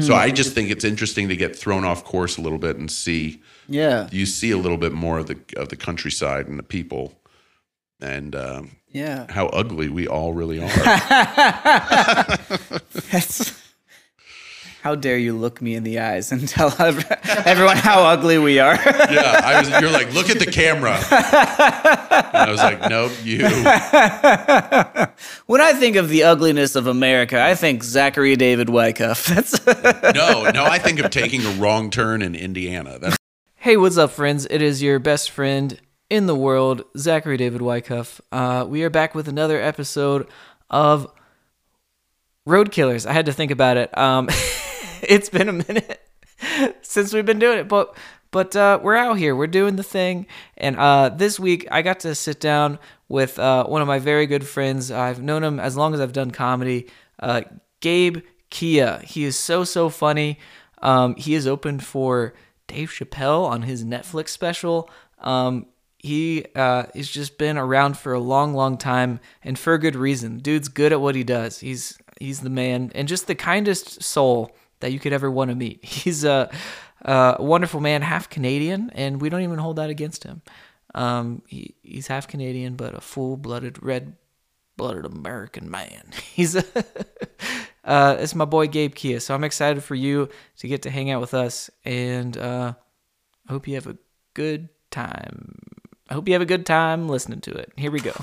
So I just think it's interesting to get thrown off course a little bit and see Yeah. you see a little bit more of the of the countryside and the people and um, Yeah. how ugly we all really are. That's. How dare you look me in the eyes and tell everyone how ugly we are? yeah, I was. You're like, look at the camera. And I was like, nope, you. when I think of the ugliness of America, I think Zachary David Wycuff. That's. No, no. I think of taking a wrong turn in Indiana. That's Hey, what's up, friends? It is your best friend in the world, Zachary David Wycuff. Uh, we are back with another episode of Road Killers. I had to think about it. Um, it's been a minute since we've been doing it, but but uh, we're out here. We're doing the thing, and uh, this week I got to sit down with uh, one of my very good friends. I've known him as long as I've done comedy. Uh, Gabe Kea. He is so so funny. Um, he is open for Dave Chappelle on his Netflix special. Um, he uh, has just been around for a long, long time, and for a good reason. Dude's good at what he does. He's he's the man, and just the kindest soul that you could ever want to meet. He's a, a wonderful man, half Canadian, and we don't even hold that against him. Um, he, he's half Canadian, but a full-blooded, red-blooded American man. He's a, uh, it's my boy Gabe Kea. So I'm excited for you to get to hang out with us, and uh, I hope you have a good time. I hope you have a good time listening to it. Here we go.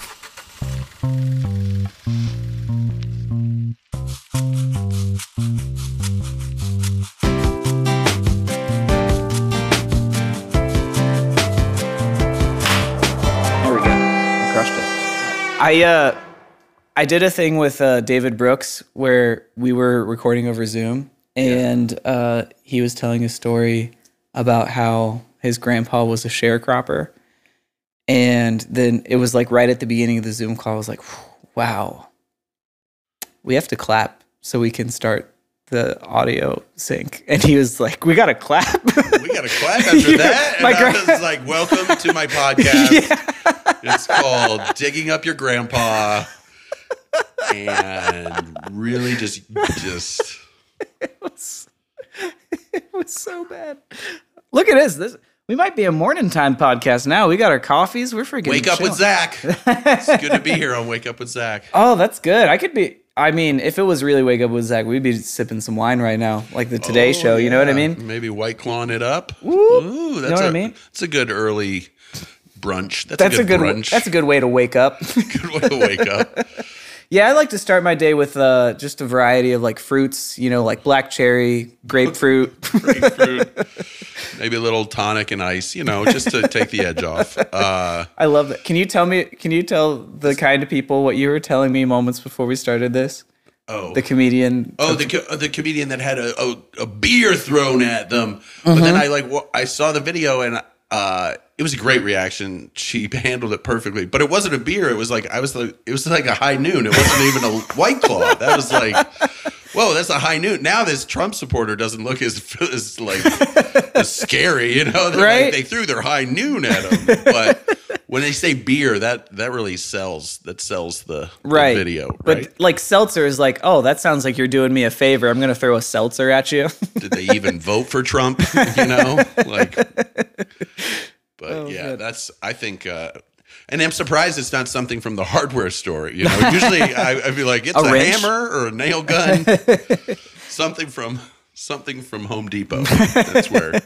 I uh, I did a thing with uh, David Brooks where we were recording over Zoom, and uh, he was telling a story about how his grandpa was a sharecropper, and then it was like right at the beginning of the Zoom call. I was like, "Wow, we have to clap so we can start." The audio sync, and he was like, "We gotta clap." we got to clap after that. And My I was like, welcome to my podcast. It's called Digging Up Your Grandpa, and really just just it was so bad. Look at this. This we might be a morning time podcast now. We got our coffees. We're freaking wake up with. Zach. It's good to be here on Wake Up with Zach. Oh, that's good. I could be. I mean, if it was really wake up with Zach, we'd be sipping some wine right now, like the Today Oh, Show. You know what I mean? Maybe white clawing it up. Whoop. Ooh, that's know what a, I mean? It's a good early brunch. That's, That's a good, good. brunch. That's a good way to wake up. good way to wake up. yeah, I like to start my day with uh, just a variety of like fruits. You know, like black cherry, grapefruit. Grapefruit, maybe a little tonic and ice. You know, just to take the edge off. Uh, I love that. Can you tell me? Can you tell the kind of people what you were telling me moments before we started this? oh, The comedian. Oh, the co- the comedian that had a, a, a beer thrown at them. But Mm-hmm. then I like I saw the video and uh, it was a great reaction. She handled it perfectly. But it wasn't a beer. It was like I was like it was like a high noon. It wasn't even a white claw. That was like. Whoa, that's a high noon. Now this Trump supporter doesn't look as, as like as scary, you know. They're like- Right. they threw their high noon at him, but when they say beer, that that really sells. That sells the, the right video, but right? like seltzer is like oh that sounds like you're doing me a favor i'm gonna throw a seltzer at you did they even vote for Trump? You know, like, but Oh, yeah, that's I think, uh, and I'm surprised it's not something from the hardware store. You know, usually I, I'd be like, it's A a, hammer or a nail gun, something from something from Home Depot. That's where.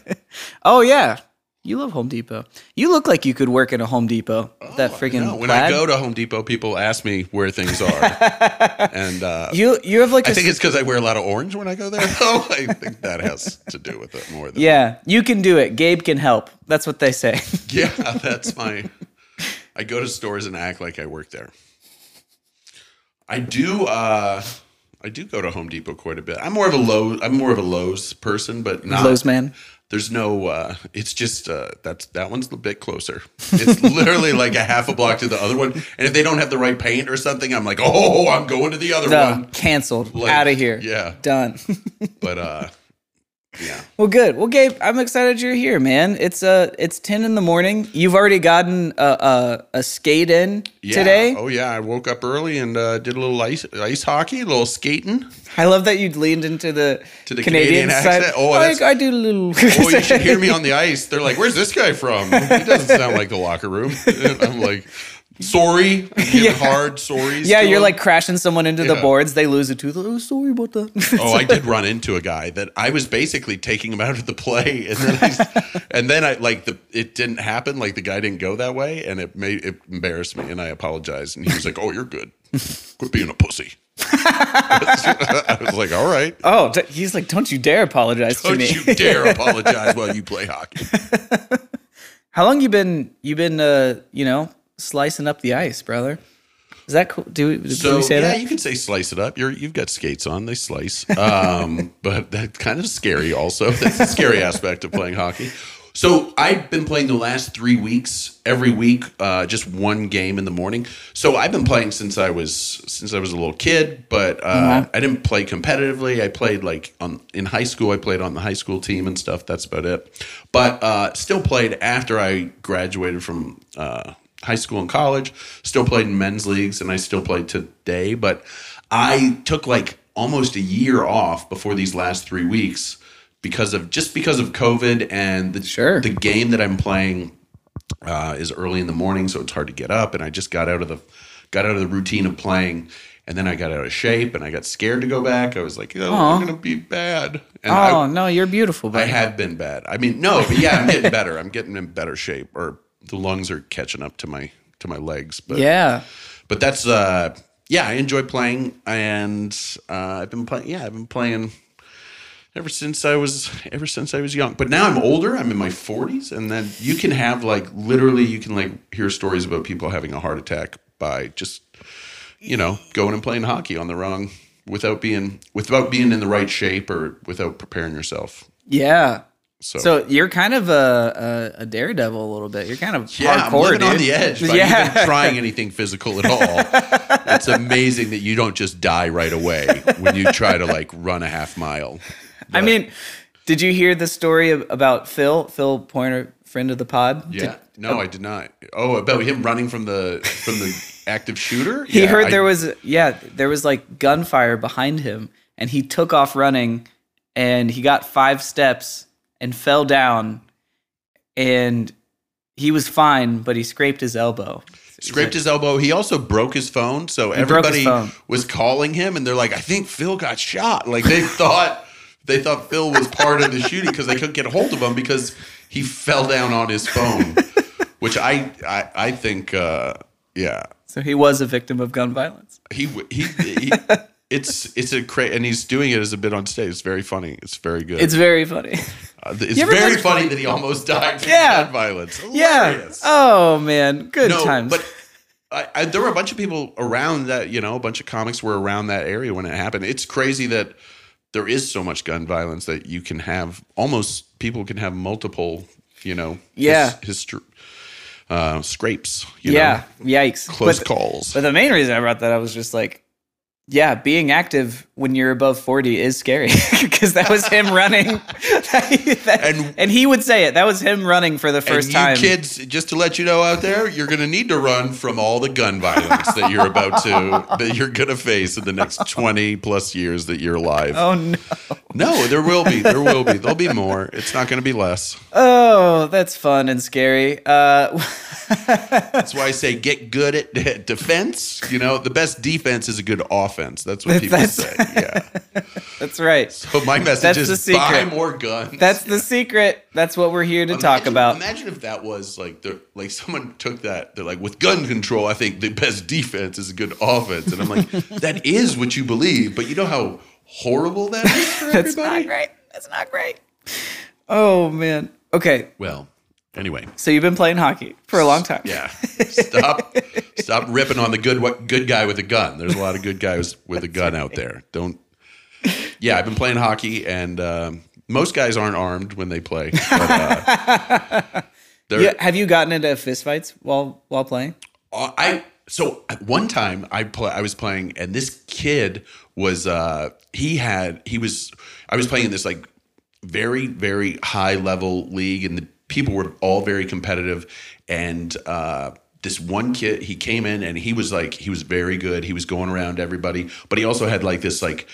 Oh yeah. You love home depot. You look like you could work at a home depot. That freaking when. I go to Home Depot, people ask me where things are, and uh, you you have like I think it's because I wear a lot of orange when I go there. Though. I think that has to do with it more than yeah. You can do it. Gabe can help. That's what they say. Yeah, that's my. I go to stores and act like I work there. I do. uh I do go to Home Depot quite a bit. I'm more of a Lowe's. I'm more of a Lowe's person, but not Lowe's man There's no. uh It's just uh that's that one's a bit closer. It's literally like a half a block to the other one. And if they don't have the right paint or something, I'm like, oh, I'm going to the other no one. canceled Like, out of here Yeah, done but uh Yeah. Well, good. Well, Gabe, I'm excited you're here, man. It's uh, it's ten in the morning. You've already gotten a a, a skate in Yeah. today. Oh yeah, I woke up early and uh, did a little ice ice hockey, a little skating. I love that you leaned into the, To the Canadian, Canadian side. accent? Oh, like I do a little. Oh, you should hear me on the ice. They're like, "Where's this guy from?" He doesn't sound like the locker room. I'm like, "Sorry, Yeah. hard sorries." Yeah, you're like crashing someone into the boards. They lose a tooth. Oh, sorry about that. Oh, I did run into a guy that I was basically taking him out of the play, and then I, and then I like the it didn't happen. Like the guy didn't go that way, and it made it embarrassed me, and I apologized. And he was like, "Oh, you're good. Quit being a pussy." I was like, "All right, Oh, d- he's like, don't you dare apologize to me." don't you dare apologize while you play hockey." How long you been you been uh you know slicing up the ice, brother? Is that cool? Do, we- do So we say yeah, that? you can say slice it up. You're you've got skates on; they slice. Um, but that's kind of scary. Also, that's the scary aspect of playing hockey. So I've been playing the last three weeks, every week, uh, just one game in the morning. So I've been playing since I was since I was a little kid, but uh, I didn't play competitively. I played like on in high school. I played on the high school team and stuff. That's about it. But uh, still played after I graduated from uh, high school and college. Still played in men's leagues, and I still play today. But I took like almost a year off before these last three weeks because of just because of COVID and the Sure. the game that I'm playing uh, is early in the morning, so it's hard to get up. And I just got out of the got out of the routine of playing, and then I got out of shape, and I got scared to go back. I was like, oh, I'm gonna be bad. And oh I, no, you're beautiful, I have been bad. I mean, no, but yeah, I'm getting better. I'm getting in better shape, or the lungs are catching up to my to my legs. But yeah. but that's uh yeah, I enjoy playing, and uh, I've been playing. Yeah, I've been playing ever since I was ever since I was young. But now I'm older. I'm in my 40s, and then you can have like literally you can like hear stories about people having a heart attack by just you know going and playing hockey on the wrong without being without being in the right shape or without preparing yourself. Yeah. So, So you're kind of a, a, a daredevil a little bit. You're kind of yeah, hardcore, living dude. on the edge by Yeah. even trying anything physical at all. it's amazing that you don't just die right away when you try to like run a half mile. I mean, did you hear the story about Phil? Phil Pointer, friend of the pod. Yeah. no, oh. I did not. Oh, about him running from the from the active shooter. He Yeah, heard I- there was yeah, there was like gunfire behind him, and he took off running, and he got five steps and fell down, and he was fine, but he scraped his elbow. scraped his elbow. He also broke his phone, so his everybody phone. was calling him, and they're like, "I think Phil got shot." Like they thought they thought Phil was part of the shooting because they couldn't get a hold of him because he fell down on his phone, which I I, I think uh, yeah So he was a victim of gun violence. he he. he It's it's a cra and he's doing it as a bit on stage. It's very funny. It's very good. It's very funny. Uh, it's very funny that he almost died from Yeah. gun violence. yeah. Oh man, good no, times. but I, I, there were a bunch of people around that. You know, a bunch of comics were around that area when it happened. It's crazy that there is so much gun violence that you can have almost people can have multiple. You know, Yeah. his, his uh, scrapes. You yeah, know, yikes. close but, calls. But the main reason I brought that up was just like, yeah, being active when you're above 40 is scary because that was him running. That- And- and he would say it. That was him running for the first and time. kids, just to let you know out there, you're going to need to run from all the gun violence that you're about to that you're going to face in the next 20 plus years that you're alive. oh, no. No, there will be. There will be. There'll be more. It's not going to be less. Oh, that's fun and scary. Uh, That's why I say get good at defense. You know, the best defense is a good offense. That's what people That's- say. Yeah. that's right. So my message That's is the buy secret. more guns. That's the secret. That's what we're here to talk Imagine- about. Imagine if that was like the like someone took that. They're like, with gun control, I think the best defense is a good offense. And I'm like, that is what you believe, but you know how horrible that is for That's everybody. not great. That's not great. Oh, man. Okay. Well, anyway. So you've been playing hockey for a long time. Yeah. Stop stop ripping on the good what good guy with a gun. There's a lot of good guys with a gun out there. Don't Yeah, I've been playing hockey and um, most guys aren't armed when they play. But, uh, Yeah, have you gotten into fistfights while while playing? Uh, I so at one time I play I was playing and this kid was uh he had he was I was playing in this like very very high level league, in the people were all very competitive. And uh, this one kid, he came in and he was like he was very good. He was going around everybody, but he also had like this like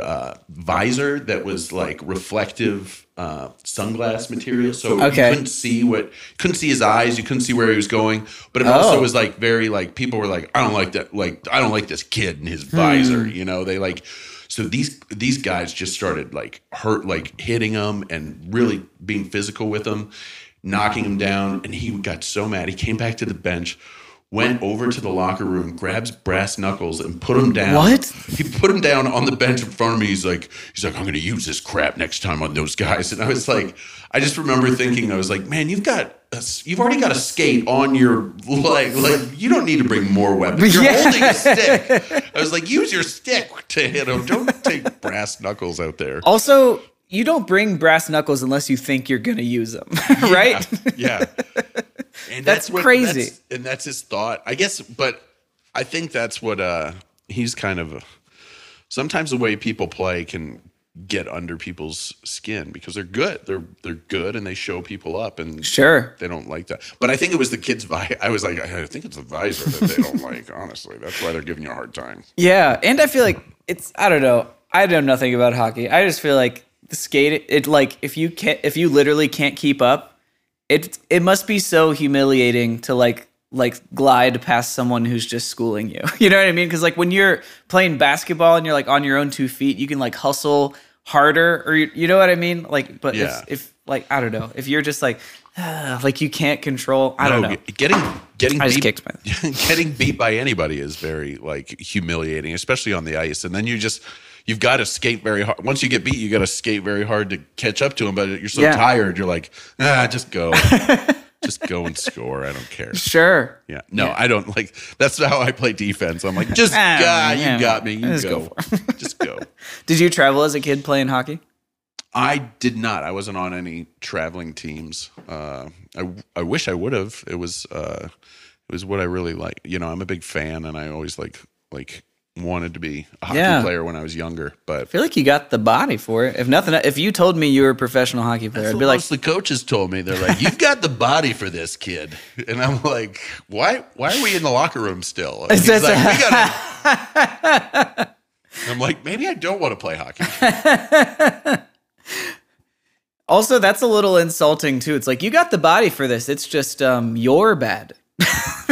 uh, visor that was like reflective uh, sunglass material, so Okay. you couldn't see what couldn't see his eyes, you couldn't see where he was going. But it also Oh. was like very like people were like, I don't like that, like I don't like this kid and his visor, you know. They like so these these guys just started like hurt, like hitting him and really being physical with him, knocking him down, and he got so mad. He came back to the bench. Went over to the locker room, grabs brass knuckles, and put him down. What? He put him down on the bench in front of me. He's like, he's like, I'm going to use this crap next time on those guys. And I was like, I just remember thinking, I was like, man, you've got, a, you've already got a skate on your like, like you don't need to bring more weapons. You're Yeah. holding a stick. I was like, use your stick to hit him. Don't take brass knuckles out there. Also, you don't bring brass knuckles unless you think you're going to use them, right? Yeah. And That's crazy. that's- and that's his thought. I guess, but I think that's what uh he's kind of sometimes the way people play can get under people's skin because they're good. They're they're good and they show people up and Sure. they don't like that. But I think it was the kids vi I was like I think it's the visor that they don't like, honestly. That's why they're giving you a hard time. Yeah, and I feel like it's I don't know. I know nothing about hockey. I just feel like the skate it like if you can't if you literally can't keep up, it it must be so humiliating to like like glide past someone who's just schooling you. You know what I mean? Cuz like when you're playing basketball and you're like on your own two feet, you can like hustle harder or you, you know what I mean? Like but Yeah. if, if like I don't know, if you're just like like you can't control, I don't know. Getting getting I beat, getting beat by anybody is very like humiliating, especially on the ice. And then you just you've got to skate very hard. Once you get beat, you got to skate very hard to catch up to him. But you're so Yeah. tired, you're like, ah, just go, just go and score. I don't care. Sure. Yeah, no, I don't like. That's how I play defense. I'm like, just Ah, God, yeah. you got me. You Just go, go just go. Did you travel as a kid playing hockey? I did not. I wasn't on any traveling teams. Uh, I I wish I would have. It was uh, it was what I really like. You know, I'm a big fan, and I always like like wanted to be a hockey Yeah. player when I was younger. But I feel like you got the body for it. If nothing, if you told me you were a professional hockey player, I'd be like, the coaches told me they're like, "You've got the body for this kid," and I'm like, "Why? Why are we in the locker room still?" Like, that- "We gotta." I'm like, maybe I don't want to play hockey. also that's a little insulting too. It's like you got the body for this. It's just um, you're bad.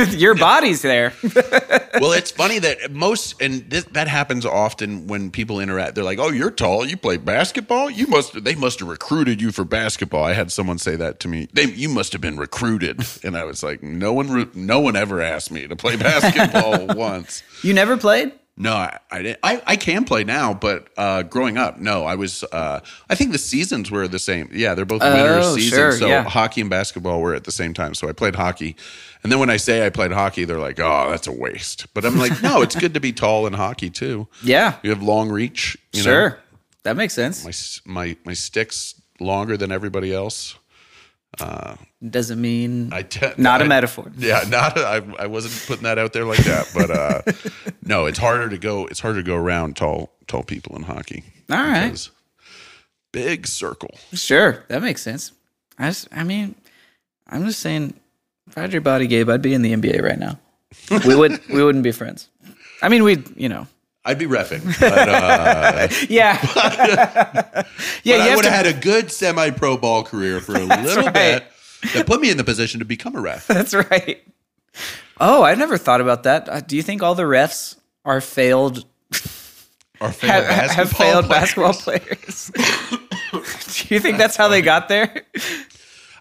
Your body's there. well, it's funny that most, and this, that happens often when people interact. They're like, "Oh, you're tall. You play basketball. You must. They must have recruited you for basketball." I had someone say that to me. They, you must have been recruited, and I was like, "No one, re- no one ever asked me to play basketball once." you never played? No, I, I didn't. I, I can play now, but uh, growing up, no, I was. Uh, I think the seasons were the same. Yeah, they're both winter Oh, seasons. sure, so yeah. hockey and basketball were at the same time. So I played hockey, and then when I say I played hockey, they're like, "Oh, that's a waste." But I'm like, "No, it's good to be tall in hockey too. Yeah, You have long reach. You sure. Know? That makes sense. My my my sticks longer than everybody else. Doesn't mean I te- not a I- metaphor. Yeah, not I I wasn't putting that out there like that, but uh, no, it's harder to go. It's harder to go around tall tall people in hockey. All right. Big circle. Sure, that makes sense. I just, I mean, I'm just saying, if I had your body, Gabe, I'd be in the NBA right now. We would, we wouldn't be friends. I mean, we'd, you know, I'd be refing, but, uh, yeah, yeah. but you I have would to, have had a good semi-pro ball career for a little right. bit. That put me in the position to become a ref. That's right. Oh, I never thought about that. Uh, do you think all the refs are failed Or failed have, have basketball failed players. basketball players? do you think that's how they got there?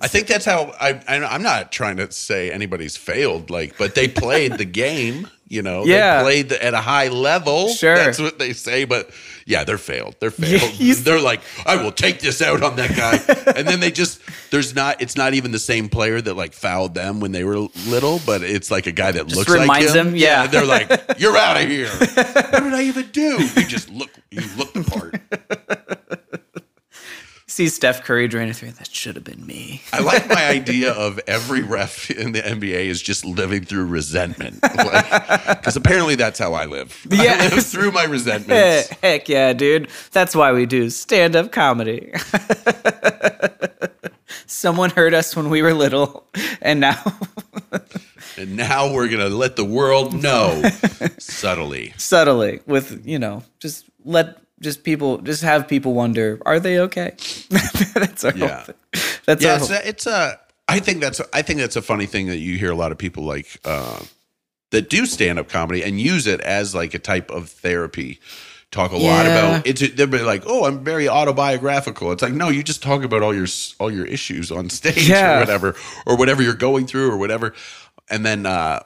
I think that's how I, I. I'm not trying to say anybody's failed, like, but they played the game. You know, Yeah. they played the, at a high level. Sure. that's what they say. But yeah, they're failed. They're failed. they're like, I will take this out on that guy, and then they just there's not. It's not even the same player that like fouled them when they were little, but it's like a guy that looks like reminds him. them, yeah. they're like, you're out of here. what did I even do? You just look. You look the part. see Steph Curry drain a three. That should have been me. I like my idea of every ref in the NBA is just living through resentment. Because apparently that's how I live. I Yeah. live through my resentments. Heck yeah, dude. That's why we do stand up comedy. Someone hurt us when we were little, and now And now we're going to let the world know subtly. subtly with, you know, just let just people just have people wonder, are they okay? that's our Yeah. whole thing. That's Yeah, our it's whole- a, it's a. I think that's I think that's a funny thing that you hear a lot of people like uh, that do stand up comedy and use it as like a type of therapy. Talk a lot about it's. They'll be like, "Oh, I'm very autobiographical." It's like, no, you just talk about all your all your issues on stage Yeah. or whatever, or whatever you're going through or whatever, and then uh,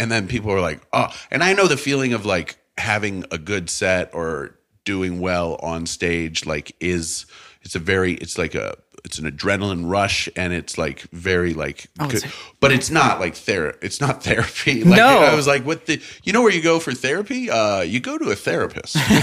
and then people are like, "Oh," and I know the feeling of like having a good set or doing well on stage. Like, is it's a very it's like a it's an adrenaline rush and it's like very like Oh, it's- but it's not like therapy it's not therapy like No. i was like what the you know where you go for therapy uh you go to a therapist you,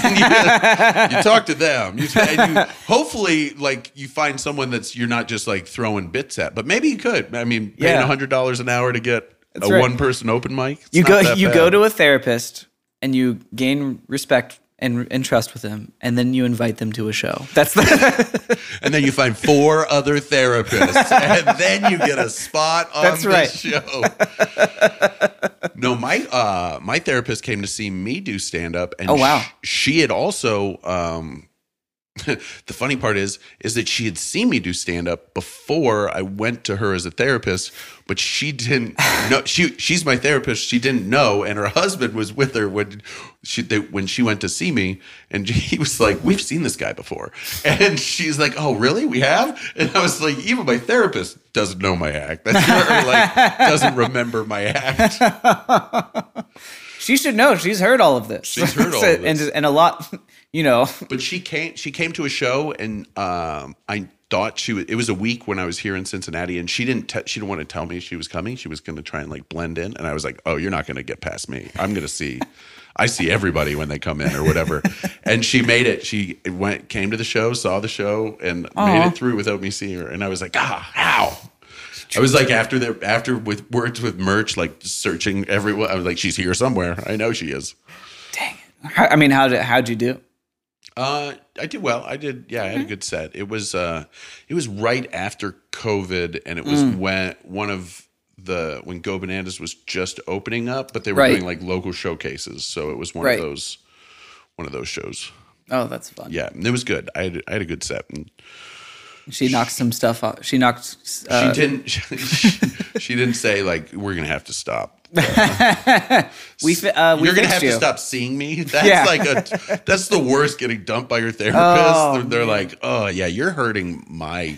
you talk to them you, and you hopefully like you find someone that's you're not just like throwing bits at but maybe you could i mean paying Yeah. a hundred dollars an hour to get That's a right. one person open mic you go you bad. go to a therapist and you gain respect and, and trust with them, and then you invite them to a show. That's the and then you find four other therapists, and then you get a spot on That's the right. show. no, my uh, my therapist came to see me do stand up, and Oh, wow. sh- she had also. Um, the funny part is is that she had seen me do stand up before I went to her as a therapist, but she didn't know she she's my therapist. She didn't know, and her husband was with her when she they, when she went to see me, and he was like, "We've seen this guy before," and she's like, "Oh, really? We have?" And I was like, "Even my therapist doesn't know my act. That's or like doesn't remember my act." she should know. She's heard all of this. She's heard all So- of this. and and a lot. You know, but she came she came to a show and um i thought she was it was a week when i was here in cincinnati and she didn't te- she didn't want to tell me she was coming she was going to try and like blend in and i was like oh you're not going to get past me i'm going to see i see everybody when they come in or whatever and she made it she went came to the show saw the show and made it through without me seeing her and i was like ah how I was like after the after with words with merch like searching everywhere. I was like, she's here somewhere. I know she is. dang it. How- I mean, how did how'd you do? Uh, I did well. I did. Yeah, I had a good set. It was uh, it was right after COVID, and it was Mm. when one of the when Go Bananas was just opening up, but they were Right. doing like local showcases. So it was one Right. of those one of those shows. Oh, that's fun. Yeah, and it was good. I had I had a good set. And She knocked some stuff off. She knocked. Uh, she didn't. She, didn't say like we're gonna have to stop. we uh, we You're gonna have you. to stop seeing me. That's Yeah. like a that's the worst. Getting dumped by your therapist. Oh, they're they're like, oh yeah, you're hurting my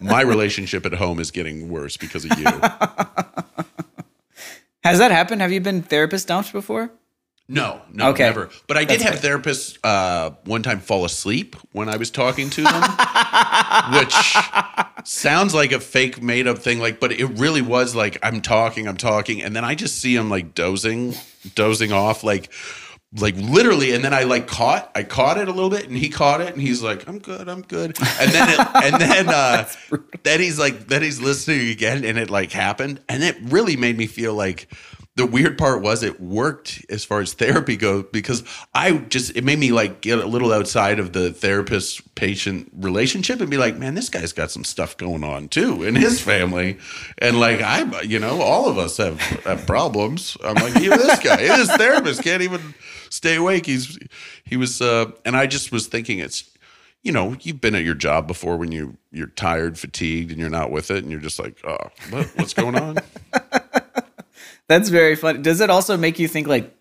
my relationship at home is getting worse because of you. Has that happened? Have you been therapist dumped before? No, no, Okay. never. But I did have therapists uh, one time fall asleep when I was talking to them, which sounds like a fake made up thing. Like, but it really was like I'm talking, I'm talking, and then I just see them like dozing, dozing off, like, like literally. And then I like caught, I caught it a little bit, and he caught it, and he's like, "I'm good, I'm good." And then, it, and then, uh, then he's like, then he's listening again, and it like happened, and it really made me feel like the weird part was it worked as far as therapy goes because I just it made me like get a little outside of the therapist patient relationship and be like, man, this guy's got some stuff going on too in his family, and like I, you know, all of us have, have problems. I'm like, even this guy, his therapist can't even stay awake. He's he was, uh, and I just was thinking it's. You know, you've been at your job before when you you're tired, fatigued, and you're not with it, and you're just like, "Oh, what, what's going on?" That's very funny. Does it also make you think like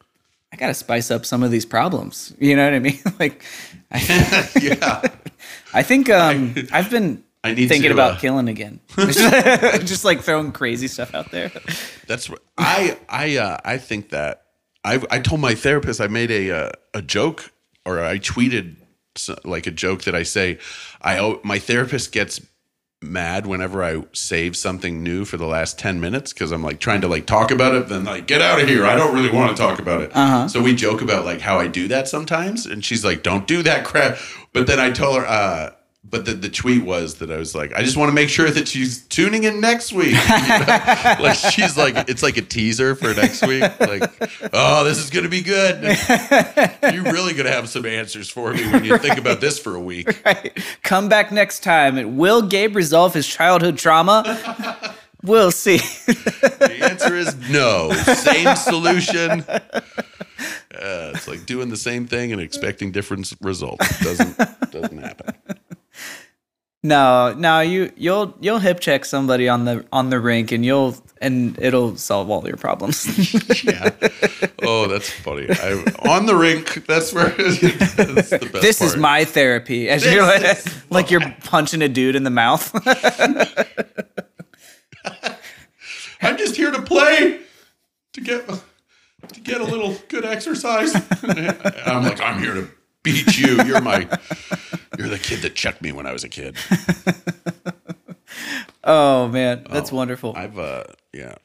I gotta spice up some of these problems? You know what I mean? like, I, yeah, I think um, I've been I need thinking to, about uh, killing again. just like throwing crazy stuff out there. That's what I I uh, I think that I I told my therapist I made a uh, a joke or I tweeted like a joke that I say I my therapist gets mad whenever I save something new for the last 10 minutes because I'm like trying to like talk about it then like get out of here I don't really want to talk about it. Uh-huh. So we joke about like how I do that sometimes and she's like don't do that crap but then I told her uh but the, the tweet was that I was like, I just want to make sure that she's tuning in next week. like she's like, it's like a teaser for next week. Like, oh, this is gonna be good. You're really gonna have some answers for me when you think about this for a week. Right. Come back next time. Will Gabe resolve his childhood trauma? we'll see. The answer is no. Same solution. Uh, it's like doing the same thing and expecting different results. Doesn't doesn't happen. No, no, you you'll you'll hip check somebody on the on the rink and you'll and it'll solve all your problems. Yeah. Oh, that's funny. I, on the rink. That's where. That's the best this is my therapy. As This you're like, like you're punching a dude in the mouth. I'm just here to play to get to get a little good exercise. I'm like, I'm here to beat you. You're my you're the kid that checked me when I was a kid. oh man, that's wonderful. I've uh yeah.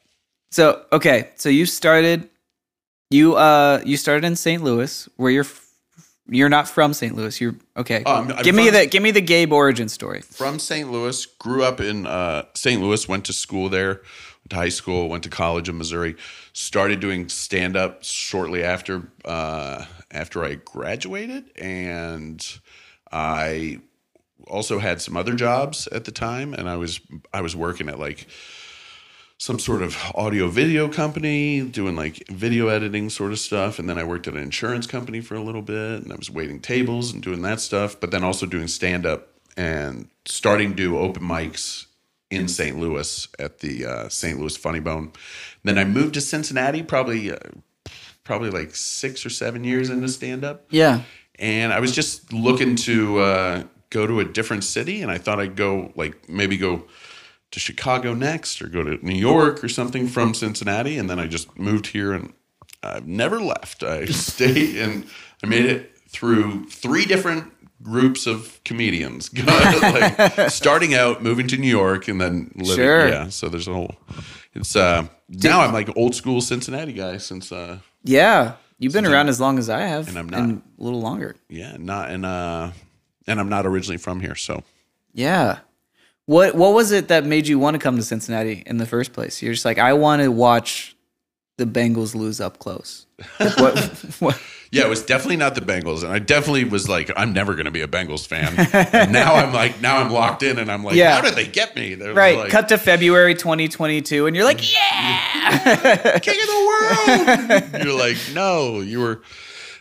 So okay, so you started, you uh, you started in St. Louis, where you're, f- you're not from St. Louis. You're okay. Um, I'm give me from- the give me the Gabe origin story. From St. Louis, grew up in uh, St. Louis, went to school there, went to high school, went to college in Missouri. Started doing stand up shortly after uh, after I graduated, and I also had some other jobs at the time, and I was I was working at like some sort of audio video company doing like video editing sort of stuff and then i worked at an insurance company for a little bit and i was waiting tables and doing that stuff but then also doing stand up and starting to do open mics in st louis at the uh, st louis funny bone then i moved to cincinnati probably uh, probably like six or seven years into stand up Yeah. and I was just looking to uh, go to a different city, and I thought I'd go like maybe go to Chicago next, or go to New York or something from Cincinnati, and then I just moved here, and I've never left. I stayed, and I made it through three different groups of comedians, like starting out, moving to New York, and then living. Sure. Yeah, so there's a whole. It's uh now I'm like old school Cincinnati guy since uh Yeah. You've been around as long as I have, And I'm not. and a little longer. yeah not and uh and I'm not originally from here, so. Yeah. What What was it that made you want to come to Cincinnati in the first place? You're just like, I want to watch the Bengals lose up close. What, what? Yeah, it was definitely not the Bengals, and I definitely was like, I'm never going to be a Bengals fan. and now I'm like, now I'm locked in, and I'm like, Yeah. how did they get me? They're Right. like, cut to February 2022, and you're like, yeah. king of the world. You're like, no, you were.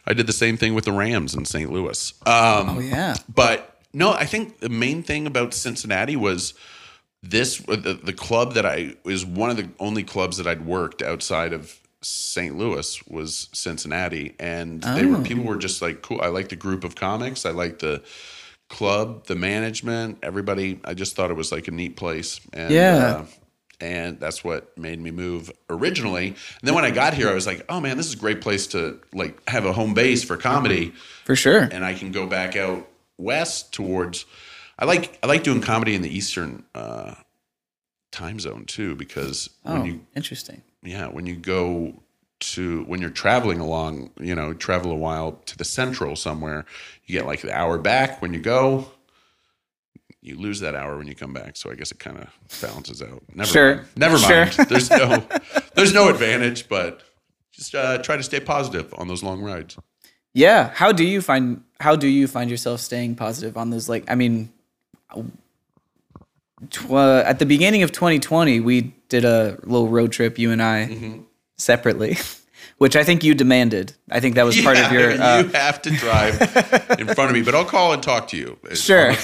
I did the same thing with the Rams in St. Louis. Um, oh yeah. But no, I think the main thing about Cincinnati was this the, the club that I was one of the only clubs that I'd worked outside of St. Louis was Cincinnati, and they were Oh. people were just like cool. I like the group of comics. I like the club, the management, everybody. I just thought it was like a neat place. And, Yeah. Uh, and that's what made me move originally. And then when I got here, I was like, "Oh man, this is a great place to like have a home base for comedy." For sure. and I can go back out west towards. I like I like doing comedy in the eastern uh, time zone too because Oh, when you interesting. Yeah when you go to when you're traveling along you know travel a while to the central somewhere you get like the hour back when you go. You lose that hour when you come back, so I guess it kind of balances out. Never Sure. mind. Never Sure. mind. There's no, there's no advantage, but just uh, try to stay positive on those long rides. Yeah. How do you find how do you find yourself staying positive on those like I mean tw- at the beginning of 2020 we did a little road trip you and I Mm-hmm. separately which I think you demanded. I think that was part of your uh, you have to drive in front of me, but I'll call and talk to you. uh, Sure. On the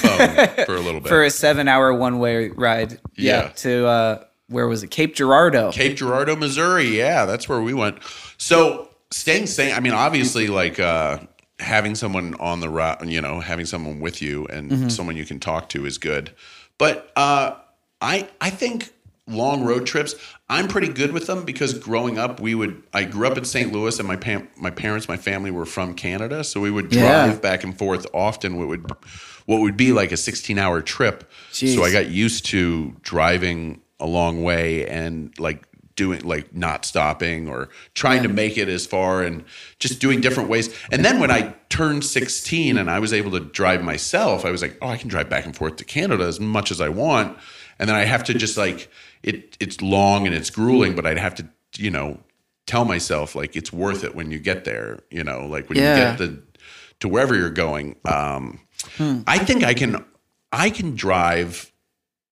phone for a little bit. for a 7-hour one-way ride. Yeah. to uh where was it? Cape Girardeau. Cape Girardeau, Missouri. Yeah, that's where we went. So staying sane. I mean, obviously, like uh, having someone on the route, you know, having someone with you and Mm-hmm. someone you can talk to is good. But uh, I I think long road trips. I'm pretty good with them because growing up, we would. I grew up in St. Louis, and my pam- my parents, my family were from Canada, so we would drive Yeah. back and forth often. What would what would be like a 16 hour trip. Jeez. So I got used to driving a long way and like doing like not stopping or trying to make it as far and just doing different ways. And then when I turned 16 and I was able to drive myself, I was like, oh, I can drive back and forth to Canada as much as I want. And then I have to just like it it's long and it's grueling, but I'd have to, you know, tell myself like it's worth it when you get there, you know, like when Yeah. you get the to wherever you're going. Um I think I can I can drive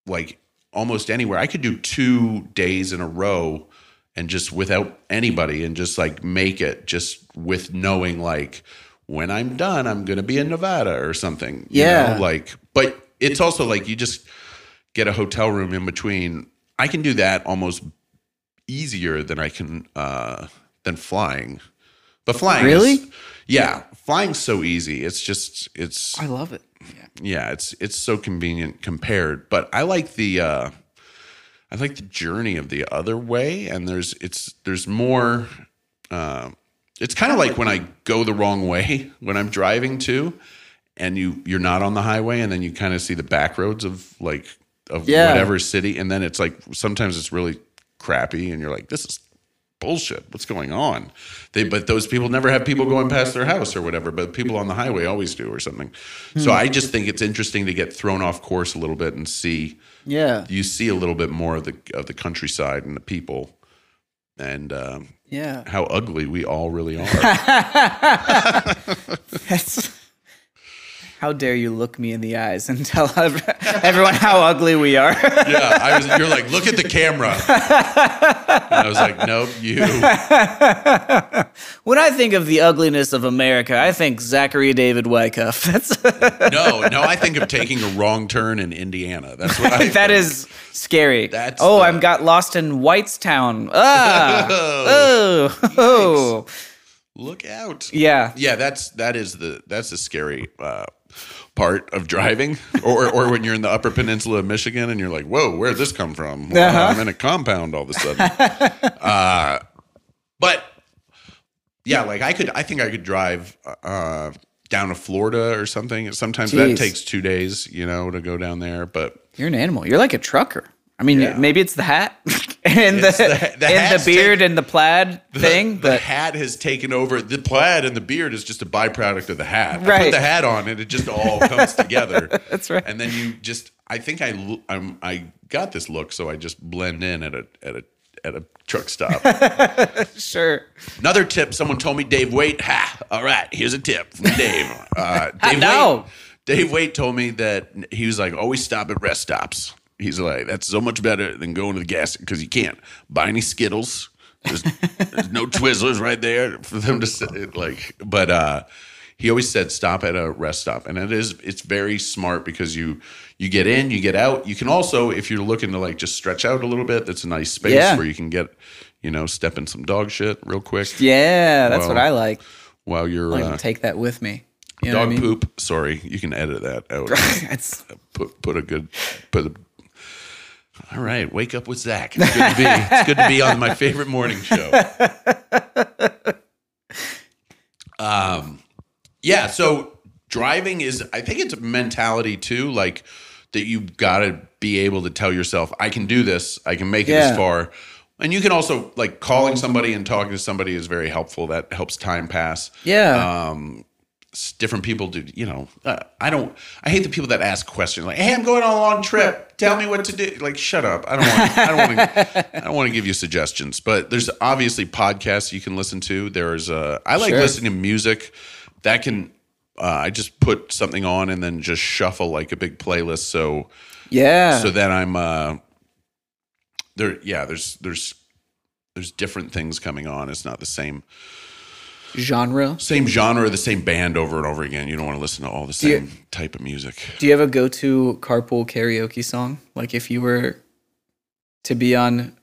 like almost anywhere. I could do two days in a row and just without anybody and just like make it just with knowing like when I'm done, I'm gonna be in Nevada or something. you Yeah. know, like but it's also like you just get a hotel room in between. I can do that almost easier than I can uh than flying. But flying is- Really? yeah, flying's so easy. It's just it's I love it. yeah, yeah, it's it's so convenient compared. But I like the uh I like the journey of the other way, and there's it's there's more. Uh, it's kind of like when I go the wrong way when I'm driving too, and you you're not on the highway, and then you kind of see the back roads of like of Yeah. whatever city, and then it's like sometimes it's really crappy, and you're like, this is bullshit. What's going on? They but those people never have people going past their house or whatever, but people on the highway always do or something. So I just think it's interesting to get thrown off course a little bit and see Yeah. you see a little bit more of the of the countryside and the people and um, Yeah. how ugly we all really are. That's, how dare you look me in the eyes and tell everyone how ugly we are? yeah, I was. You're like, look at the camera. And I was like, nope, you. when I think of the ugliness of America, I think Zachary David Wycuff. That's No, no. I think of taking a wrong turn in Indiana. That's what I. that think. is scary. That's oh, the- I'm got lost in Whitestown. Ah. oh. oh. Look out. Yeah. Yeah, that's that is the that's the scary uh, part of driving, or or when you're in the Upper Peninsula of Michigan and you're like, "Whoa, where'd this come from?" Well, Uh-huh. I'm in a compound all of a sudden. uh, but yeah, like I could, I think I could drive uh, down to Florida or something. Sometimes that takes two days, you know, to go down there. But You're an animal. You're like a trucker. I mean, Yeah. maybe it's the hat and the, It's the- the and the beard take- and the plaid the, thing, the but hat has taken over. The plaid and the beard is just a byproduct of the hat. I put the hat on, and it just all comes together. That's right. And then you just, I think I, I'm, I got this look, so I just blend in at a at a at a truck stop. sure. Another tip: someone told me Dave wait. Ha! All right, here's a tip from Dave. Uh, Dave know. Waite. Dave Waite told me that he was like, always stop at rest stops. He's like, that's so much better than going to the gas because you can't buy any Skittles. There's, there's no Twizzlers right there for them to sit. Like, but uh, he always said stop at a rest stop, and it is it's very smart because you you get in, you get out. You can also, if you're looking to like just stretch out a little bit, that's a nice space Yeah. where you can get, you know, step in some dog shit real quick Yeah, that's what I like. while you're I uh, can take that with me. You dog I mean? poop. Sorry, you can edit that out. It's put put a good put a. All right, wake up with Zach. It's good to be. It's good to be on my favorite morning show. Um, yeah. So driving is, I think it's a mentality too, like that you've got to be able to tell yourself, I can do this. I can make it Yeah. as far. And you can also like calling somebody and talking to somebody is very helpful. That helps time pass yeah. um different people do you know uh, i don't i hate the people that ask questions like hey i'm going on a long trip. Tell me what to do. Like shut up. I don't want i don't want to i don't want to give you suggestions. But there's obviously podcasts you can listen to. There's uh i like Sure. listening to music that can uh, i just put something on and then just shuffle like a big playlist. So yeah. so that i'm uh there yeah there's there's there's different things coming on. It's not the same Genre. same genre, the same band over and over again. You don't want to listen to all the you- same type of music. Do you have a go-to carpool karaoke song? Like if you were to be on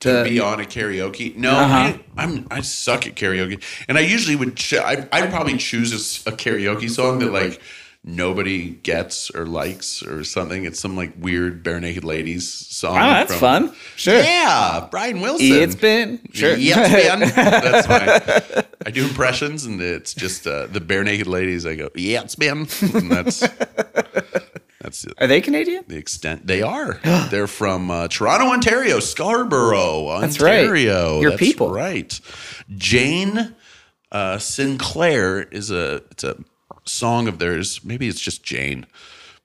To the be on a karaoke, no, Uh-huh. I, I'm I suck at karaoke, and I usually would. Ch- I I'd probably choose a karaoke song that like nobody gets or likes or something. It's some like weird Barenaked Ladies song. Oh, that's from- fun. Sure. Yeah, Brian Wilson. It's been sure. Yeah, it's been. That's my. I do impressions, and it's just uh, the Barenaked Ladies. I go, yeah, it's been. And that's that's Are they Canadian? the extent they are. They're from uh, Toronto, Ontario, Scarborough, That's right. Ontario. Your That's people. right? Jane uh, Sinclair is a it's a song of theirs. Maybe it's just Jane,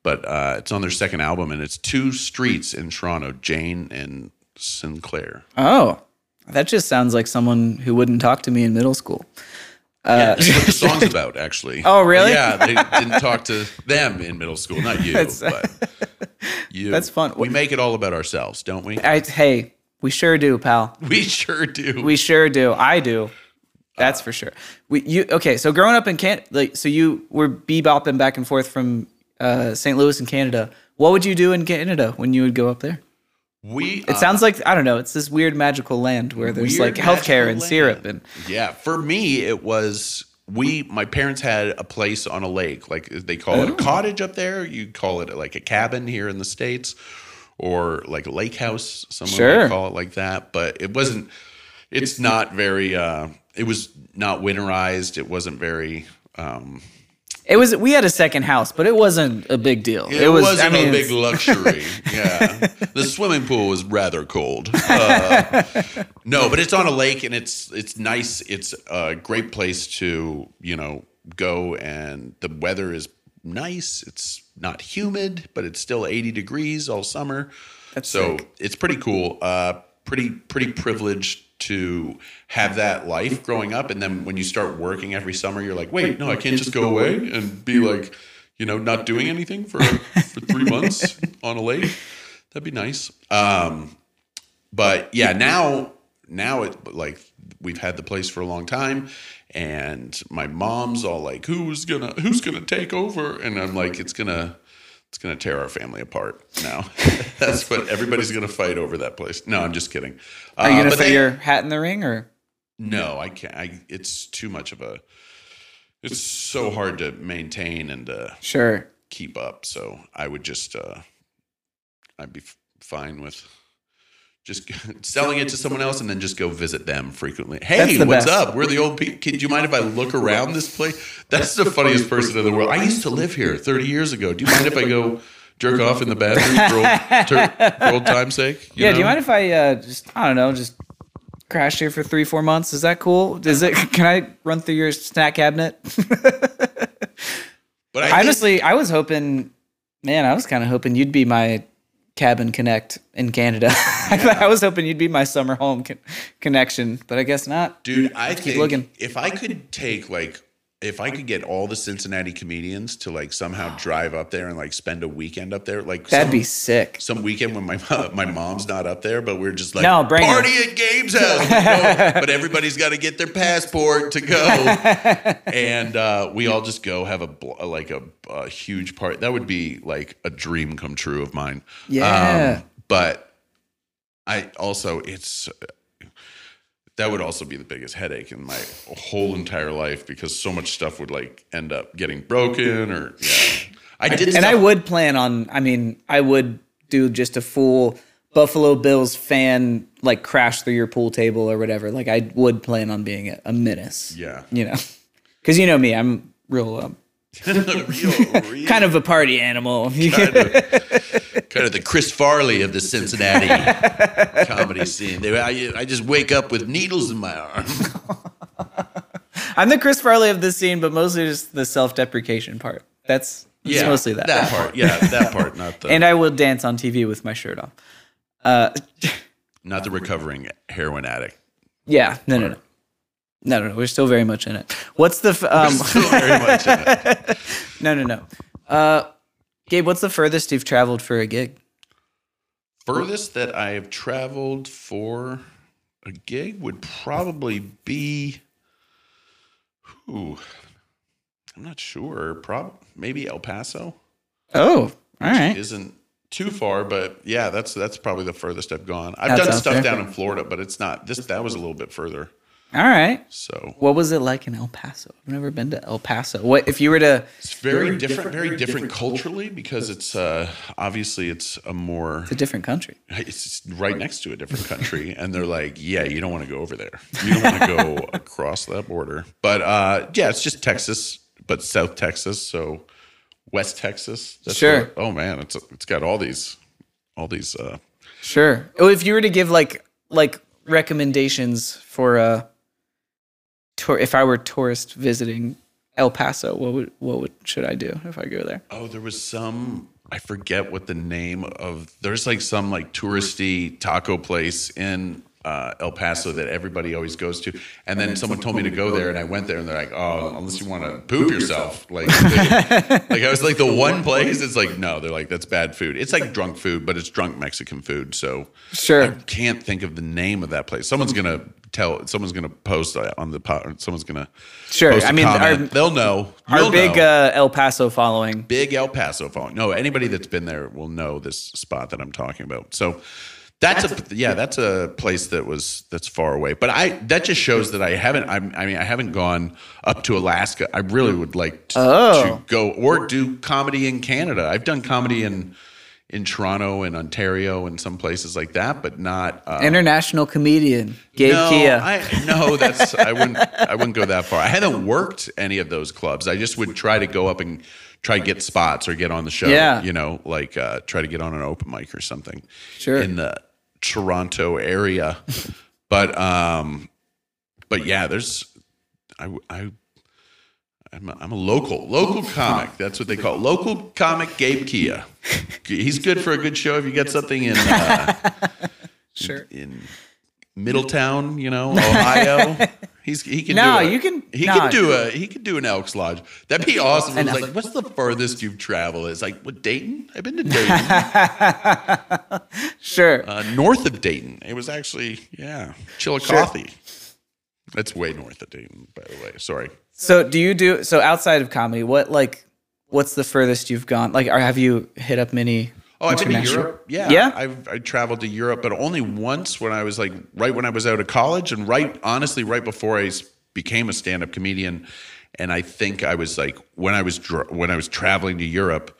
but uh, it's on their second album, and it's two streets in Toronto, Jane and Sinclair. Oh, that just sounds like someone who wouldn't talk to me in middle school. Yeah, that's what the song's about, actually. Uh, Oh, really? Yeah, they didn't talk to them in middle school, not you, That's- but you. That's fun. We make it all about ourselves, don't we? I, hey, we sure do, pal. We sure do. We sure do. I do. That's for sure. We you okay? So growing up in Can, like, so you were bebopping back and forth from uh, St. Louis and Canada. What would you do in Canada when you would go up there? We It sounds like I don't know. It's this weird magical land where there's like healthcare magical and land. syrup and Yeah, for me it was we my parents had a place on a lake, like they call Oh. it a cottage up there. You call it like a cabin here in the states, or like a lake house. Someone Sure. call it like that, but it wasn't. It's not very. uh It was not winterized. It wasn't very. um it was. We had a second house, but it wasn't a big deal. It, It, was. wasn't I mean, a big luxury. yeah, the swimming pool was rather cold. Uh, no, but it's on a lake and it's it's nice. It's a great place to you know go, and the weather is nice. It's not humid, but it's still 80 degrees all summer. That's so it's pretty cool. Uh, pretty pretty privileged to have that life growing up, and then when you start working every summer, you're like, wait, no, I can't just go away and be like, you know, not doing anything for for three months on a lake. That'd be nice. Um, but yeah, now now it like we've had the place for a long time, and my mom's all like, "Who's gonna Who's gonna take over?" And I'm like, "It's gonna." It's gonna tear our family apart now. That's what everybody's gonna fight over that place. No, I'm just kidding. Are you Uh, gonna but throw they- your hat in the ring or? no, I can't. I, it's too much of a. It's so hard to maintain and to Sure. keep up. So I would just. uh I'd be fine with just selling it to someone else and then just go visit them frequently. Hey, the what's best. up? We're the old people. Do you mind if I look around this place? That's the funniest person in the world. I used to live here 30 years ago. Do you mind if I go jerk off in the bathroom for old, for old time's sake? yeah. Do you mind if I uh, just I don't know just crash here for three four months? Is that cool? Is it? Can I run through your snack cabinet? But I think- Honestly, I was hoping, man, I was kind of hoping you'd be my cabin connect in Canada. I I was hoping you'd be my summer home con- connection, but I guess not. Dude, I keep think looking. if I could take like if I could get all the Cincinnati comedians to like somehow drive up there and like spend a weekend up there, like That'd some, be sick. some weekend when my my mom's not up there, but we're just like No, bring her. party at Gabe's house, you know? but everybody's got to get their passport to go, and uh, we all just go have a like a, a huge party. That would be like a dream come true of mine. Yeah. Um, but I also it's that would also be the biggest headache in my whole entire life because so much stuff would like end up getting broken or yeah. I did And I would plan on, I mean, I would do just a full Buffalo Bills fan, like crash through your pool table or whatever. Like, I would plan on being a, a menace. Yeah. You know, because you know me, I'm real, um, real, real kind of a party animal. kind of, kind of the Chris Farley of the Cincinnati comedy scene. They, I, I just wake up with needles in my arm. I'm the Chris Farley of this scene, but mostly just the self deprecation part. That's it's mostly that. That part. Yeah, that part. Not the And I will dance on TV with my shirt off. Uh, not the recovering heroin addict. yeah, no, no, no. No, no, no. We're still very much in it. What's the f- um? Still very much in it. no, no, no. Uh, Gabe, what's the furthest you've traveled for a gig? Furthest that I've traveled for a gig would probably be. Ooh, I'm not sure. Prob maybe El Paso Oh, all right. isn't too far, but yeah, that's that's probably the furthest I've gone. I've That's done stuff there. down in Florida, but it's not this. That was a little bit further. All right. So What was it like in El Paso? I've never been to El Paso. What if you were to? it's very, different, very different culturally because it's uh, obviously it's a more It's a different country. it's right next to a different country and they're like yeah you don't want to go over there you don't want to go across that border but uh yeah it's just texas but south texas so West Texas. That's Sure. where- oh man, it's it's got all these all these. uh Sure. Oh, if you were to give like like recommendations for uh tour if I were tourist visiting El Paso, what would what would should I do if I go there? Oh, there was some. I forget what the name of. There's like some like touristy taco place in uh, El Paso that everybody always goes to. And then someone told me to go there, and I went there, and they're like, "Oh, unless you want to poop yourself." Like, they- like I was like the one place. It's like no, they're like that's bad food. It's like drunk food, but it's drunk Mexican food. So Sure. I can't think of the name of that place. Someone's gonna tell. Someone's gonna post on the pot. Someone's gonna Sure. Post a I mean, our, they'll know. our You'll big know uh, El Paso following. big El Paso following. No, anybody that's been there will know this spot that I'm talking about. So that's, a, yeah, that's a place that was that's far away. But I that just shows that I haven't. I'm, I mean, I haven't gone up to Alaska. I really would like to, Oh. to go or do comedy in Canada. I've done comedy in in Toronto and Ontario and some places like that, but not. Uh, International comedian Gabe no, Kea. I, no, that's I wouldn't. I wouldn't go that far. I haven't worked any of those clubs. I just would try to go up and try to get spots or get on the show. Yeah. you know, like uh, try to get on an open mic or something. Sure. in the Toronto area, but um, but yeah, there's I I. I'm a, I'm a local local comic. That's what they call it. local comic. Gabe Kea. He's good for a good show if you get something in uh, sure. in Middletown, you know, Ohio. He's he can No, do a, you can- he no. can do a he could do an Elks Lodge. That'd be awesome. It's like, what's the furthest you've traveled? It's like what Dayton? I've been to Dayton, Sure. uh, north of Dayton. It was actually yeah, Chillicothe. That's way north of Dayton, by the way. Sorry. So do you do so outside of comedy? What like what's the furthest you've gone? Like, or have you hit up many? Oh, I've been to Europe. Yeah, Yeah? I've I traveled to Europe, but only once when I was like right when I was out of college, and right honestly right before I became a stand-up comedian. And I think I was like when I was dr- when I was traveling to Europe,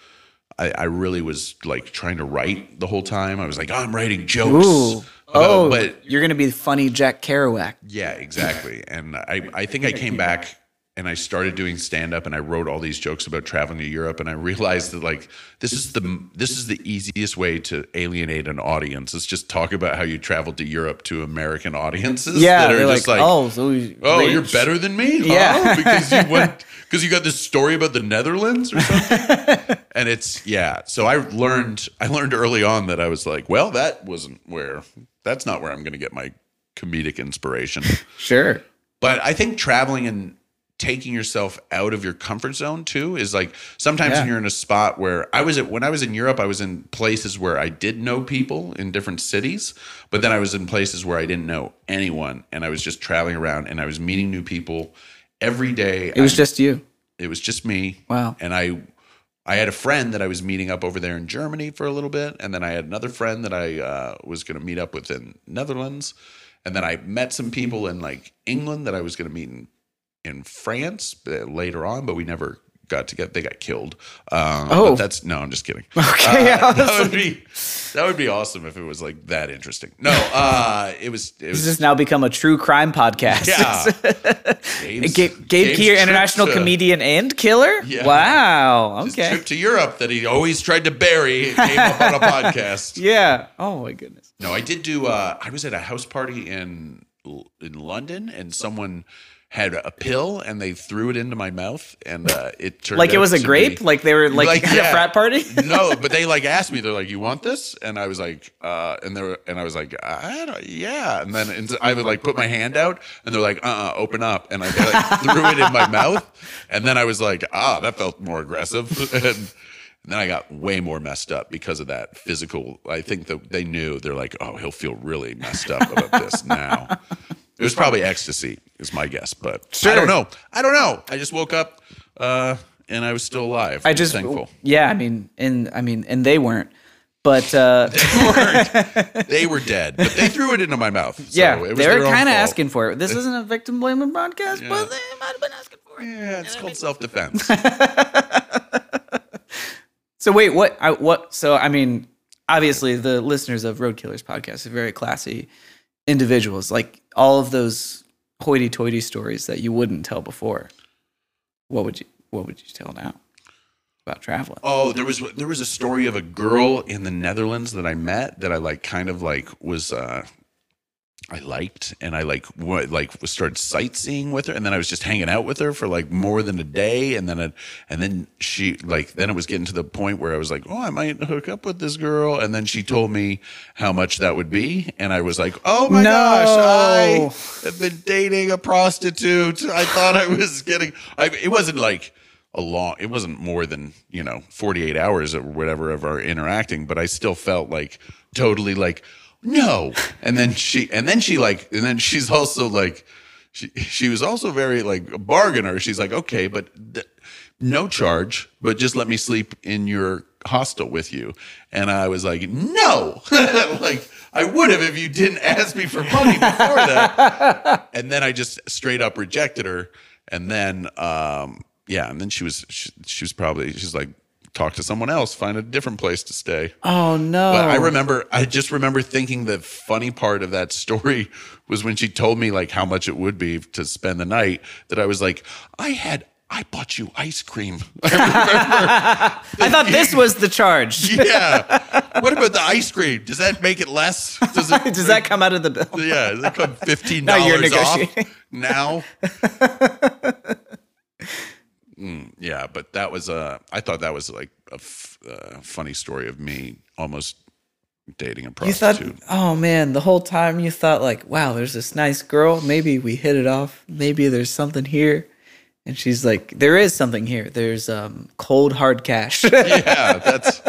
I, I really was like trying to write the whole time. I was like, oh, I'm writing jokes. Ooh. Uh, Oh, but you're gonna be funny Jack Kerouac. yeah, exactly. And I, I think I came back and I started doing stand up and I wrote all these jokes about traveling to Europe and I realized that like this is the this is the easiest way to alienate an audience. Is just talk about how you traveled to Europe to American audiences Yeah, that are just like, like, oh, so oh, you're better than me, huh? Yeah. because you went because you got this story about the Netherlands or something. and it's yeah. So I learned I learned early on that I was like, well, that wasn't where that's not where I'm going to get my comedic inspiration. Sure. But I think traveling and taking yourself out of your comfort zone too is like sometimes Yeah. when you're in a spot where I was at when I was in Europe, I was in places where I did know people in different cities, but then I was in places where I didn't know anyone and I was just traveling around and I was meeting new people every day. It was I- just you. it was just me. Wow. And I I had a friend that I was meeting up over there in Germany for a little bit, and then I had another friend that I uh, was going to meet up with in Netherlands, and then I met some people in like England that I was going to meet in in France uh, later on, but we never got to get. They got killed. Um, Oh. but that's no, I'm just kidding. Okay, Uh, was that would be that would be awesome if it was like that interesting. No, uh, it was. It This has now become a true crime podcast. yeah. Gabe's- Gabe, Gabe Kea, international to- comedian and killer. Yeah. Wow. Okay. trip to Europe that he always tried to bury came up on a podcast. Yeah. Oh my goodness. No, I did do. Uh, I was at a house party in in London, and someone had a pill, and they threw it into my mouth, and uh, it turned Like it was a grape. be- Like they were like, Like, at yeah. a frat party. no, but they like asked me. They're like, "You want this?" And I was like, uh, and they were, and I was like, I don't, "Yeah." And then and I would like put my hand out, and they're like, "Uh, uh open up," and I like, threw it in my mouth, and then I was like, "Ah, that felt more aggressive." and, and then I got way more messed up because of that physical. I think that they knew they're like, "Oh, he'll feel really messed up about this now." It was probably ecstasy, is my guess, but I don't know. I don't know. I just woke up uh, and I was still alive. I just thankful. Yeah. I mean, and I mean, and they weren't. But uh, they were dead, but they threw it into my mouth. So yeah, it was they were kind of asking for it. This isn't a victim blaming podcast, Yeah. but they might have been asking for it. Yeah, it's called self defense. So wait, what? I, what? So I mean, obviously, the listeners of Road Killers podcast are very classy individuals. Like all of those hoity-toity stories that you wouldn't tell before. What would you? What would you tell now? about traveling. Oh, there was there was a story of a girl in the Netherlands that I met that I like kind of like was uh I liked and I like what like was started sightseeing with her and then I was just hanging out with her for like more than a day and then I, and then she like then it was getting to the point where I was like oh I might hook up with this girl and then she told me how much that would be and I was like oh my No. gosh I have been dating a prostitute I thought I was getting I, it wasn't like a long it wasn't more than you know 48 hours or whatever of our interacting but i still felt like totally like no. And then she and then she like and then she's also like she she was also very like a bargainer. She's like okay but th- no charge but just let me sleep in your hostel with you. And i was like no. Like i would have if you didn't ask me for money before that. And then I just straight up rejected her. And then, um, yeah, and then she was she, she was probably she's like talk to someone else, find a different place to stay. Oh no! But I remember, I just remember thinking the funny part of that story was when she told me like how much it would be to spend the night. That I was like, I had. I bought you ice cream. I thought this was the charge. yeah. What about the ice cream? Does that make it less? Does it? Does that come out of the bill? Yeah, does that come $15 Now you're dollars off negotiating. now. Mm, yeah, but that was uh I thought that was like a f- uh, funny story of me almost dating a You thought, prostitute. oh man, the whole time you thought like, wow, there's this nice girl. Maybe we hit it off. Maybe there's something here. And she's like, there is something here. There's um, cold hard cash. yeah, that's.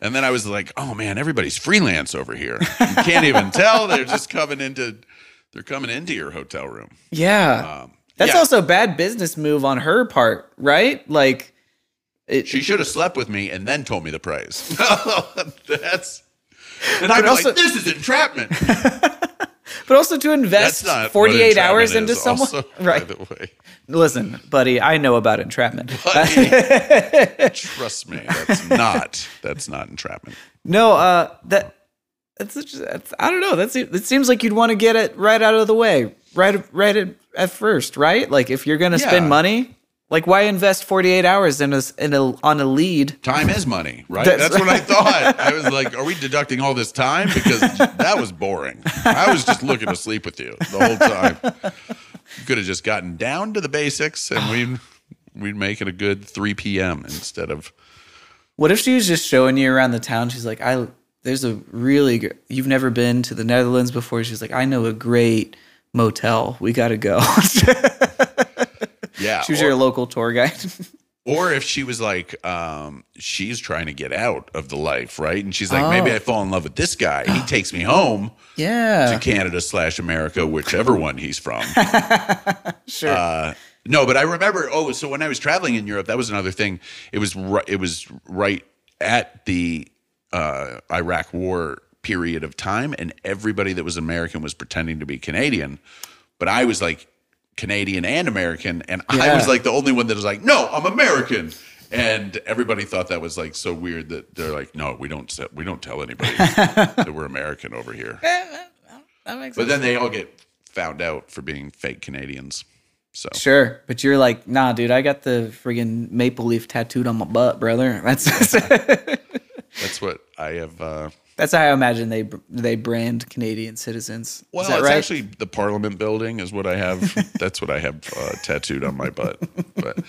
And then I was like, oh man, everybody's freelance over here. You can't even tell. They're just coming into, they're coming into your hotel room. yeah. Um, That's yeah. also a bad business move on her part, right? Like, it, She should have slept with me and then told me the price. that's. And be also- like, this is entrapment. but also to invest That's not what 48 hours into someone. also, right. By the way, Listen, buddy, I know about entrapment. trust me, that's not that's not entrapment. No, uh, that that's, that's I don't know. That's it seems like you'd want to get it right out of the way, right, right at, at first, right? Like if you're gonna spend money, like why invest 48 hours in a, in a on a lead? Time is money, right? That's That's, what I thought. I was like, are we deducting all this time? Because that was boring. I was just looking to sleep with you the whole time. You could have just gotten down to the basics and we'd we'd make it a good 3 p.m. instead of What if she was just showing you around the town? She's like, I there's a really gr- you've never been to the Netherlands before. She's like, I know a great motel. We got to go. yeah. she was or, your local tour guide. or if she was like, um, she's trying to get out of the life, right? And she's like, maybe Oh. I fall in love with this guy. He takes me home. yeah, to Canada slash America, whichever one he's from. sure. Uh, no, but I remember. Oh, so when I was traveling in Europe, that was another thing. It was it was right at the uh, Iraq War period of time, and everybody that was American was pretending to be Canadian, but I was like Canadian and American, and I was like the only one that was like, no, I'm American. And everybody thought that was like so weird that they're like, no, we don't se- we don't tell anybody that we're American over here. that makes But then they all get found out for being fake Canadians. So Sure, but you're like, nah, dude. I got the friggin' maple leaf tattooed on my butt, brother. That's that's what I have. Uh, that's how I imagine they they brand Canadian citizens. well, Is that it's right? actually the Parliament building is what I have. that's what I have uh, tattooed on my butt. But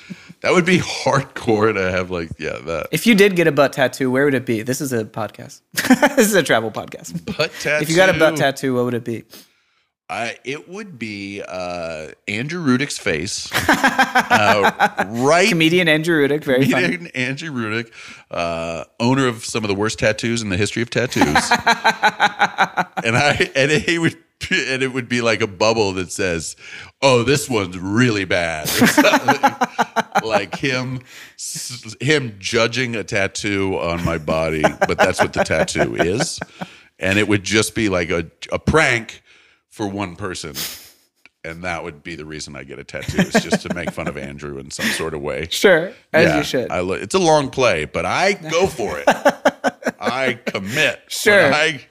that would be hardcore to have like yeah that if you did get a butt tattoo, where would it be? This is a podcast. this is a travel podcast. butt tattoo. If you got a butt tattoo, what would it be? I, it would be uh, Andrew Rudick's face, uh, right Comedian Andrew Rudick, very funny. Comedian Andrew Rudick, uh, owner of some of the worst tattoos in the history of tattoos, and I and he would and it would be like a bubble that says, "Oh, this one's really bad," like him him judging a tattoo on my body, but that's what the tattoo is, and it would just be like a a prank for one person. And that would be the reason I get a tattoo, is just to make fun of Andrew in some sort of way. Sure, as Yeah, you should. I lo- it's a long play, but I go for it. I commit. Sure. When I,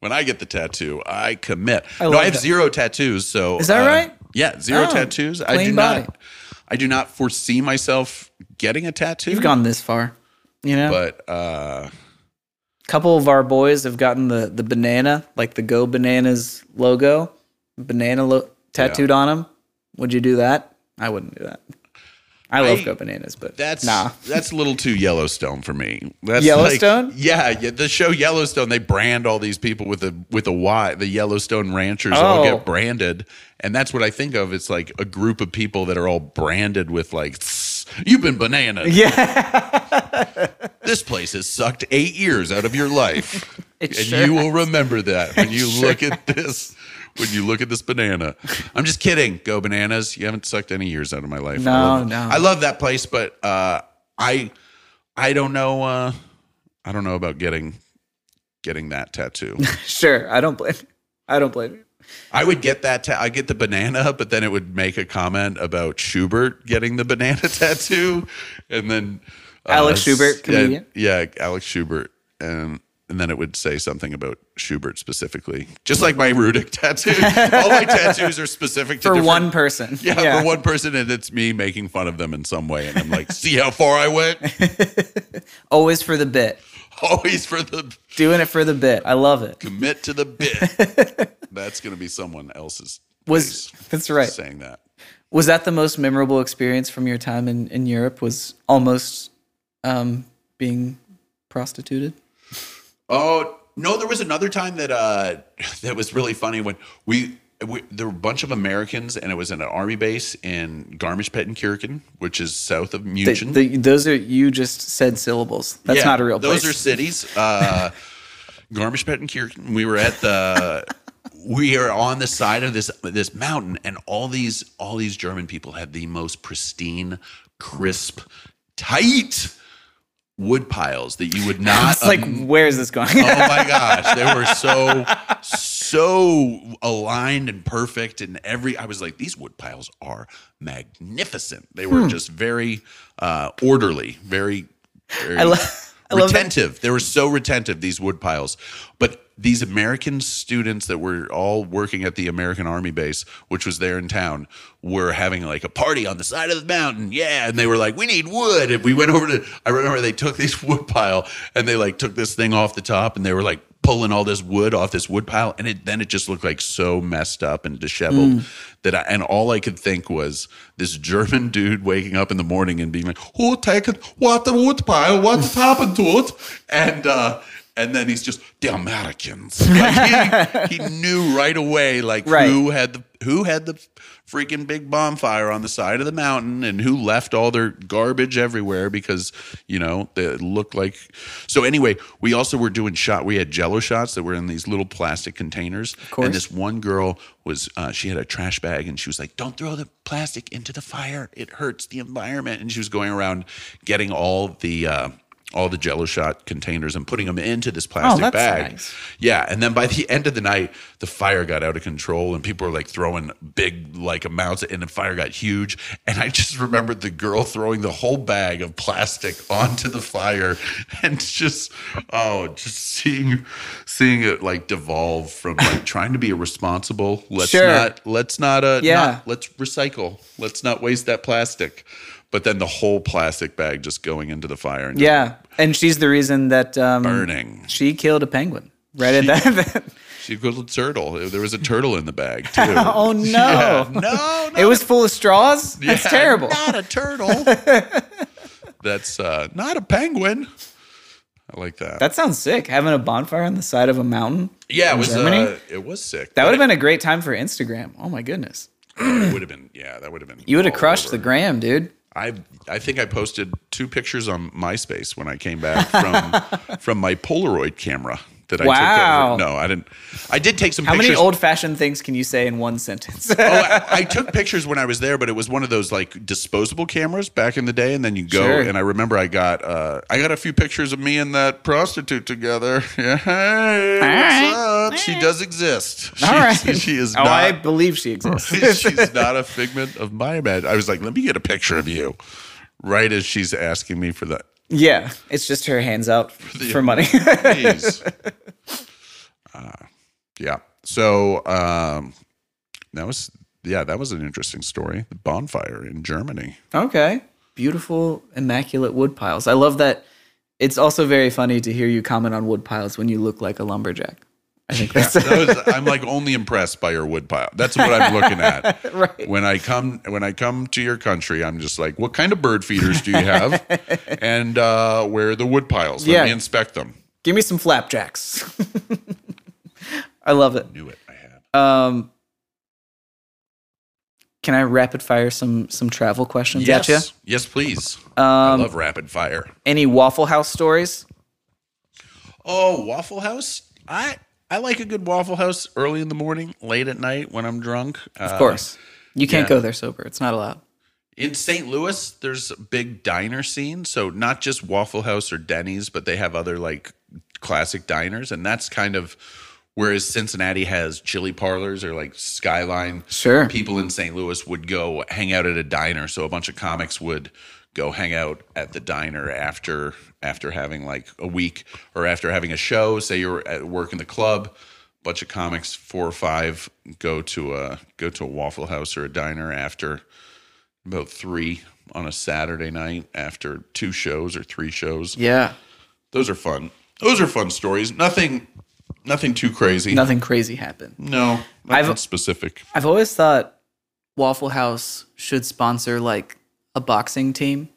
when I get the tattoo, I commit. I no, I have that. zero tattoos. So Is that uh, right? Yeah, zero Oh, tattoos. I do body. not. I do not foresee myself getting a tattoo. You've gone this far, you know. but uh, couple of our boys have gotten the the banana, like the Go Bananas logo, banana lo- tattooed on them. Would you do that? I wouldn't do that. I love I- Go Bananas, but that's nah. that's a little too Yellowstone for me. That's Yellowstone? Like, yeah, yeah, the show Yellowstone. They brand all these people with a with a Y. The Yellowstone ranchers all Oh. get branded, and that's what I think of. It's like a group of people that are all branded with like. "Tss, You've been banana. Yeah, This place has sucked eight years out of your life, and sure you will remember that when you sure look at this. When you look at this banana, I'm just kidding. Go bananas! You haven't sucked any years out of my life. I No, love, no. I love that place, but uh, I, I don't know. Uh, I don't know about getting, getting that tattoo. sure. I don't blame. I don't blame you. I would get that. Ta- I get the banana, but then it would make a comment about Schubert getting the banana tattoo, and then uh, Alex Schubert, comedian? Yeah, yeah, Alex Schubert, and and then it would say something about Schubert specifically, just like my Rudick tattoo. All my tattoos are specific to For one person. Yeah, for one person, and it's me making fun of them in some way, and I'm like, see how far I went. Always for the bit. Always for the Doing it for the bit. I love it. commit to the bit. That's gonna be someone else's. Was that's right. saying that. Was that the most memorable experience from your time in, in Europe? Was almost um, being prostituted? Oh no, there was another time that uh that was really funny when we, we there were a bunch of Americans and it was in an army base in Garmisch-Partenkirchen, which is south of The, Munich. the, those are you just said syllables. That's Yeah, not a real Those place. are cities. Uh, Garmisch-Partenkirchen. We were at the. We are on the side of this this mountain, and all these all these German people had the most pristine, crisp, tight wood piles that you would not. It's like, um, where's this going? oh my gosh, they were so so aligned and perfect, and every I was like, these wood piles are magnificent. They Hmm. were just very uh, orderly, very. very I, lo- I retentive. They were so retentive, these wood piles. But these American students that were all working at the American Army base, which was there in town, were having like a party on the side of the mountain. Yeah. And they were like, we need wood. And we went over to, I remember they took this wood pile and they like took this thing off the top and they were like pulling all this wood off this wood pile. And it, then it just looked like so messed up and disheveled that I, and all I could think was this German dude waking up in the morning and being like, who taken what the wood pile? What's happened to it? And, uh, and then he's just the Americans. Like he, he knew right away, like Right. who had the who had the freaking big bonfire on the side of the mountain, and who left all their garbage everywhere because you know they looked like. So anyway, we also were doing shot. We had Jello shots that were in these little plastic containers, course. and this one girl was uh, she had a trash bag, and she was like, "Don't throw the plastic into the fire; it hurts the environment." And she was going around getting all the. Uh, all the jello shot containers and putting them into this plastic Oh, bag. nice. Yeah, and then by the end of the night, the fire got out of control, and people were like throwing big like amounts, and the fire got huge. And I just remembered the girl throwing the whole bag of plastic onto the fire, and just oh, just seeing seeing it like devolve from like trying to be a responsible. Let's Sure. not let's not uh Yeah. not- let's recycle. Let's not waste that plastic. But then the whole plastic bag just going into the fire and yeah, and she's the reason that um, burning. she killed a penguin. Right at that. Event. She killed a turtle. There was a turtle in the bag too. oh no! Yeah. No, It was full of straws. That's terrible. Not a turtle. That's uh, not a penguin. I like that. That sounds sick. Having a bonfire on the side of a mountain. yeah, it was. Uh, it was sick. That would have been a great time for Instagram. Oh my goodness. It would have been. Yeah, that would have been. You would have crushed over. the gram, dude. I I think I posted two pictures on MySpace when I came back from from my Polaroid camera that I Wow. took over. No, I didn't. I did take some How pictures. many old fashioned things can you say in one sentence? oh, I, I took pictures when I was there, but it was one of those like disposable cameras back in the day, and then you go. Sure. And I remember I got uh, I got a few pictures of me and that prostitute together. Yeah, hey, up? She does exist. She, All right. she is oh, not. I believe she exists. she's not a figment of my imagination. I was like, let me get a picture of you, right as she's asking me for that. Yeah, it's just her hands out for money. Uh, yeah. So um, that was yeah, that was an interesting story. The bonfire in Germany. Okay. Beautiful, immaculate wood piles. I love that. It's also very funny to hear you comment on wood piles when you look like a lumberjack. I think that's That was, I'm like only impressed by your wood pile. That's what I'm looking at. Right. When I come when I come to your country, I'm just like, what kind of bird feeders do you have? and uh, where are the wood piles? Let Yeah. me inspect them. Give me some flapjacks. I love it. Knew it. I had. Um, can I rapid fire some some travel questions Yes. at you? Yes, please. I Um, love rapid fire. any Waffle House stories? Oh, Waffle House. I I like a good Waffle House early in the morning, late at night when I'm drunk. Uh, Of course. You can't yeah. go there sober. It's not allowed. In St. Louis, there's a big diner scene. So not just Waffle House or Denny's, but they have other like classic diners, and that's kind of whereas Cincinnati has chili parlors or like Skyline. Sure. People in St. Louis would go hang out at a diner. So a bunch of comics would go hang out at the diner after after having like a week or after having a show. Say you're at work in the club. Bunch of comics, four or five, go to a go to a Waffle House or a diner after about three on a Saturday night after two shows or three shows. Yeah. Those are fun. Those are fun stories. Nothing, nothing too crazy. Nothing crazy happened. No, nothing I've- specific. I've always thought Waffle House should sponsor like a boxing team.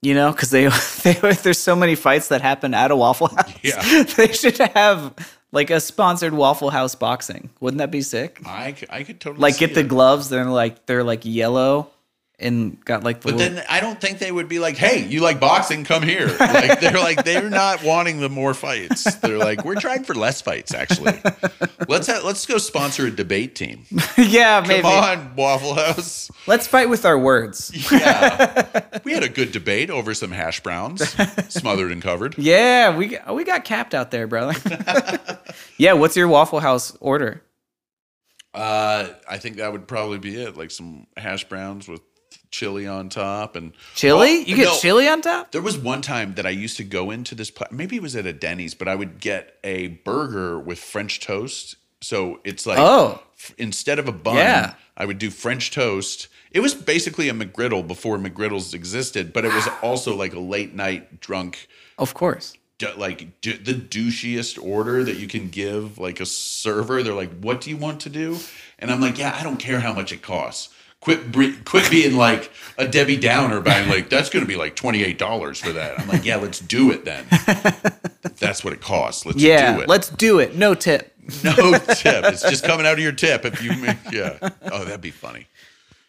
You know, because they, they there's so many fights that happen at a Waffle House. Yeah. they should have like a sponsored Waffle House boxing. Wouldn't that be sick? I, I could totally Like get the gloves. They're like they're like yellow and got like the But little- then I don't think they would be like, "Hey, you like boxing? Come here." Like they're like they're not wanting the more fights. They're like, "We're trying for less fights, actually. Let's ha- let's go sponsor a debate team. yeah, maybe. Come on, Waffle House. Let's fight with our words. Yeah, we had a good debate over some hash browns, smothered and covered. Yeah, we we got capped out there, brother. yeah, what's your Waffle House order? Uh, I think that would probably be it. Like some hash browns with chili on top and Chili? You get no. chili on top? There was one time that I used to go into this. Pla- maybe it was at a Denny's, but I would get a burger with French toast. So it's like Oh. f- instead of a bun, Yeah. I would do French toast. It was basically a McGriddle before McGriddles existed, but it was also like a late night drunk Of course. like d- the douchiest order that you can give like a server. They're like, "What do you want to do?" And I'm like, "Yeah, I don't care how much it costs. Quit, bre- quit being like a Debbie Downer, by like that's going to be like twenty eight dollars for that." I'm like, "Yeah, let's do it then. If that's what it costs. Let's Yeah, do it. let's do it. No tip. no tip. It's just coming out of your tip. If you, make, yeah. Oh, that'd be funny.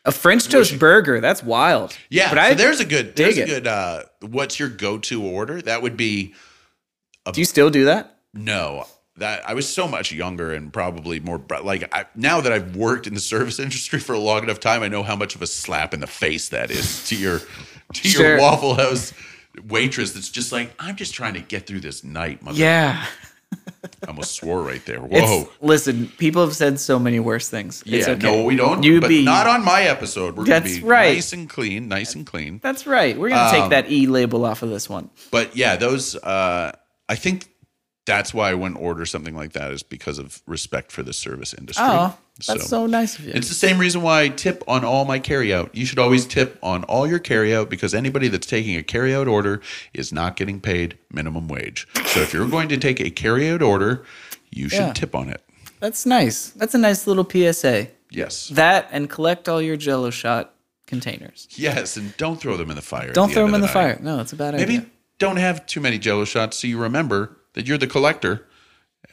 A French toast burger. That's wild. Yeah, but so I there's a good, there's a good. uh What's your go to order? That would be do you still do that? No, that I was so much younger and probably more like I, now that I've worked in the service industry for a long enough time, I know how much of a slap in the face that is to your to Sure. your Waffle House waitress. That's just like I'm just trying to get through this night. Mother. Yeah. I almost swore right there. It's, Whoa. listen, people have said so many worse things. yeah, it's okay. no, we don't. You but be not on my episode. We're gonna be right. nice and clean, nice and clean. That's right. We're gonna Um, take that E label off of this one. But yeah, those. uh I think that's why I wouldn't order something like that is because of respect for the service industry. Oh, that's so, nice of you. It's the same reason why I tip on all my carryout. You should always tip on all your carryout because anybody that's taking a carryout order is not getting paid minimum wage. So if you're going to take a carryout order, you should Yeah. tip on it. That's nice. That's a nice little PSA. Yes. That and collect all your Jello shot containers. Yes, and don't throw them in the fire. Don't the throw them in of the fire. No, it's a bad Maybe idea. Maybe don't have too many jello shots so you remember that you're the collector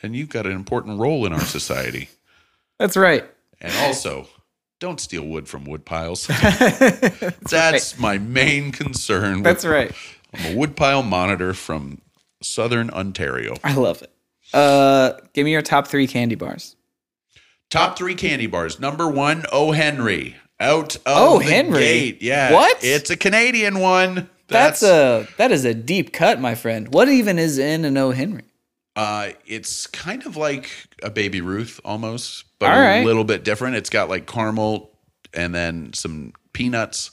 and you've got an important role in our society. That's right. And also, don't steal wood from wood piles. That's my main concern. with- That's right. I'm a woodpile monitor from Southern Ontario. I love it. Uh, give me your top three candy bars. Top three candy bars. Number one, O. Henry. Out of O. the Henry? gate. Yeah. What? It's a Canadian one. That's, a that is a deep cut, my friend. What even is in an O Henry? Uh, it's kind of like a Baby Ruth almost, but All a little bit different. It's got like caramel and then some peanuts,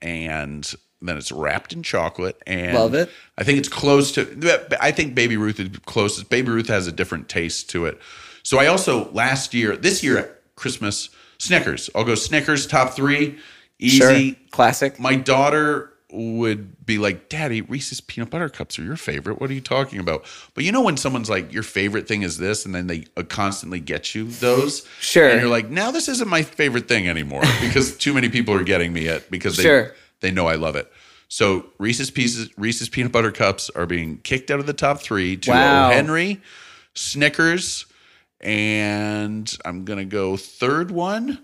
and then it's wrapped in chocolate. And Love it. I think it's close to. I think Baby Ruth is closest. Baby Ruth has a different taste to it. So I also last year, this year at Christmas, Snickers. I'll go Snickers top three. Easy. Sure. Classic. My daughter would be like, Daddy, Reese's peanut butter cups are your favorite. What are you talking about? But you know when someone's like, your favorite thing is this, and then they uh, constantly get you those. Sure. And you're like, now this isn't my favorite thing anymore because too many people are getting me it because they Sure. they know I love it. So Reese's pieces, Reese's peanut butter cups are being kicked out of the top three to Wow. O. Henry, Snickers, and I'm gonna go third one, one,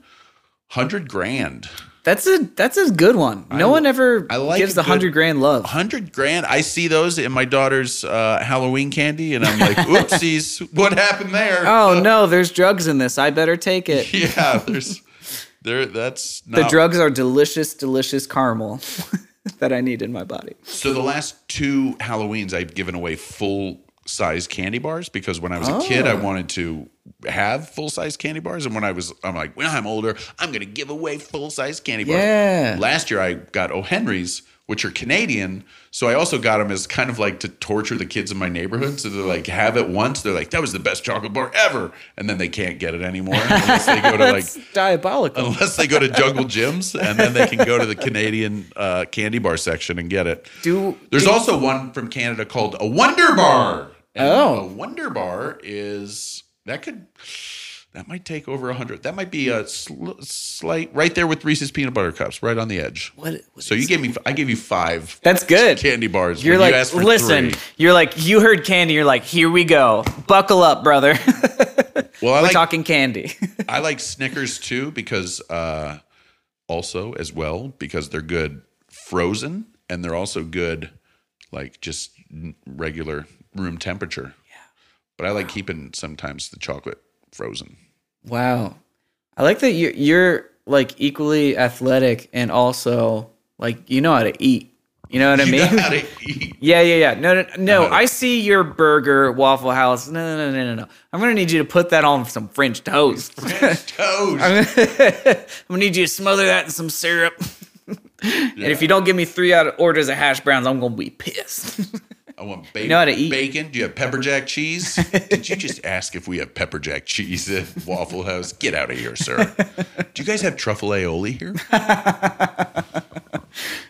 hundred grand. That's a that's a good one. No one ever I like gives a the hundred grand love. hundred grand. I see those in my daughter's uh, Halloween candy, and I'm like, "Oopsies! what happened there?" Oh no, there's drugs in this. I better take it. yeah, there's there. That's The drugs are delicious, delicious caramel that I need in my body. So the last two Halloweens, I've given away full size candy bars because when I was a kid, Oh. I wanted to have full size candy bars, and when I was, I'm like, when I'm older, I'm gonna give away full size candy bars. Yeah. Last year, I got O. Henry's, which are Canadian, so I also got them as kind of like to torture the kids in my neighborhood. So they're like, have it once, they're like, that was the best chocolate bar ever, and then they can't get it anymore unless they go to like diabolical. unless they go to Jungle Jim's, and then they can go to the Canadian uh, candy bar section and get it. Do There's also one from Canada called a Wonder Bar. And Oh. a Wonder Bar is that could that might take over a hundred. That might be a sl- slight right there with Reese's peanut butter cups, right on the edge. what? what So you gave me, I gave you five That's good. candy bars. You're like, you asked for listen. three. You're like, you heard candy. You're like, here we go. Buckle up, brother. Well, I We're like talking candy. I like Snickers too because uh, also as well because they're good frozen and they're also good like just regular room temperature. Yeah. But I like keeping sometimes the chocolate frozen. wow. I like that you're, you're like equally athletic and also like you know how to eat. You know what I You mean? know how to eat. Yeah, yeah, yeah. No, no, no. I see your burger, Waffle House. No, no, no, no, no, no. I'm gonna need you to put that on some French toast. French toast. I'm gonna need you to smother that in some syrup. And if you don't give me three out of orders of hash browns, I'm gonna be pissed. I want bacon. You know how to eat. Bacon. Do you have pepper jack cheese? Did you just ask if we have pepper jack cheese at Waffle House? Get out of here, sir. Do you guys have truffle aioli here?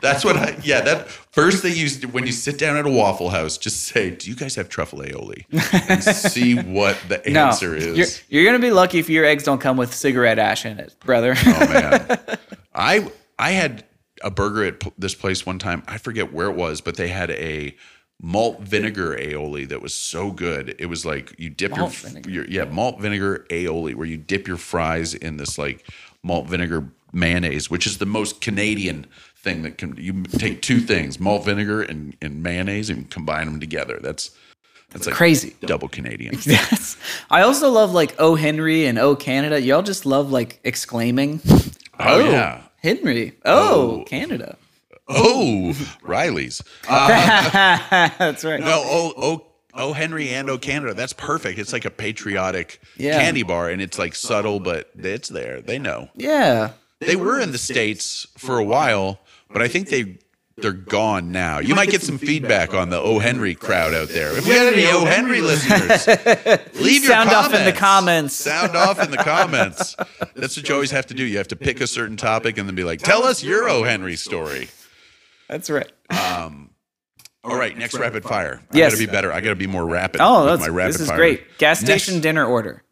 That's what I. Yeah, that first thing you when you sit down at a Waffle House, just say, "Do you guys have truffle aioli?" And see what the no, answer you're, is. you're gonna be lucky if your eggs don't come with cigarette ash in it, brother. Oh man, I I had a burger at this place one time. I forget where it was, but they had a malt vinegar aioli that was so good. It was like you dip your, your yeah malt vinegar aioli where you dip your fries in this like malt vinegar mayonnaise, which is the most Canadian thing that can you take two things malt vinegar and, and mayonnaise and combine them together. That's that's like Crazy. double Canadian. Yes. I also love like Oh Henry and Oh Canada. Y'all just love like exclaiming. Oh, yeah. Henry. Oh, Oh. Canada. Oh, Riley's. Uh, That's right. No, oh, oh, oh, Henry and oh, Canada. That's perfect. It's like a patriotic Yeah. candy bar, and it's like subtle, but it's there. They know. Yeah. They were in the states for a while, but I think they they're gone now. You might get some feedback on the O Henry crowd out there. If we have any O Henry listeners, leave your Sound off in the comments. Sound off in the comments. That's what you always have to do. You have to pick a certain topic and then be like, "Tell us your O Henry story." That's right. Um, all right, next rapid fire. I Yes. got to be better. I got to be more rapid. Oh, that's my rapid this is fire. great. Gas Next- station dinner order.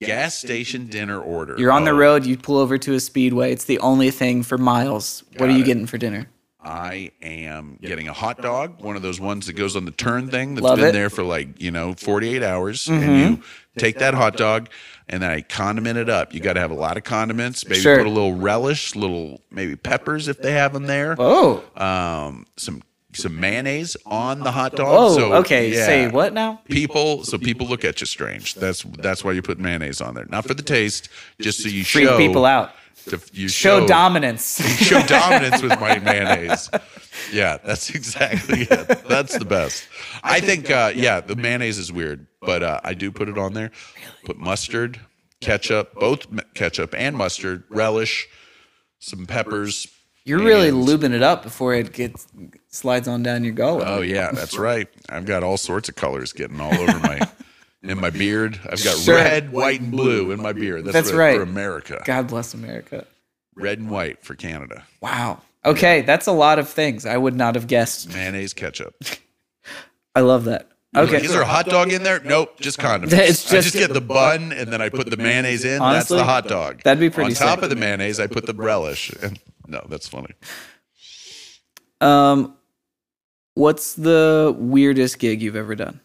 Gas station dinner order. You're on the Oh, road, you pull over to a speedway. It's the only thing for miles. what are you it. getting for dinner? I am getting a hot dog, one of those ones that goes on the turn thing that's Love been it. there for like, you know, 48 hours. Mm-hmm. And you take that hot dog and then I condiment it up. You got to have a lot of condiments. Maybe Sure. put a little relish, little maybe peppers if they have them there. Oh. Um, some some mayonnaise on the hot dog. Oh, So, okay. yeah. Say what now? People, so people look at you strange. That's that's why you put mayonnaise on there, not for the taste, just so you Freak show people out. To- you Show dominance. show dominance with my mayonnaise. Yeah, that's exactly it. That's the best. I think, uh, yeah, the mayonnaise is weird, but uh, I do put it on there. Put mustard, ketchup, both ketchup and mustard, relish, some peppers. You're really lubing it up before it gets slides on down your gullet. Oh yeah, that's right. I've got all sorts of colors getting all over my in my beard. I've got Sure. red, white, and blue in my beard. That's, That's for, right. for America. God bless America. Red and white for Canada. Wow. Okay, that's a lot of things I would not have guessed. Mayonnaise, ketchup. I love that. Okay. Is there a hot dog in there? Nope, just condiments. It's I just- just get the bun and then I put the mayonnaise in. Honestly, that's the hot dog. that'd be pretty On top sick. of the mayonnaise, I put the relish. And no, that's funny. Um, what's the weirdest gig you've ever done?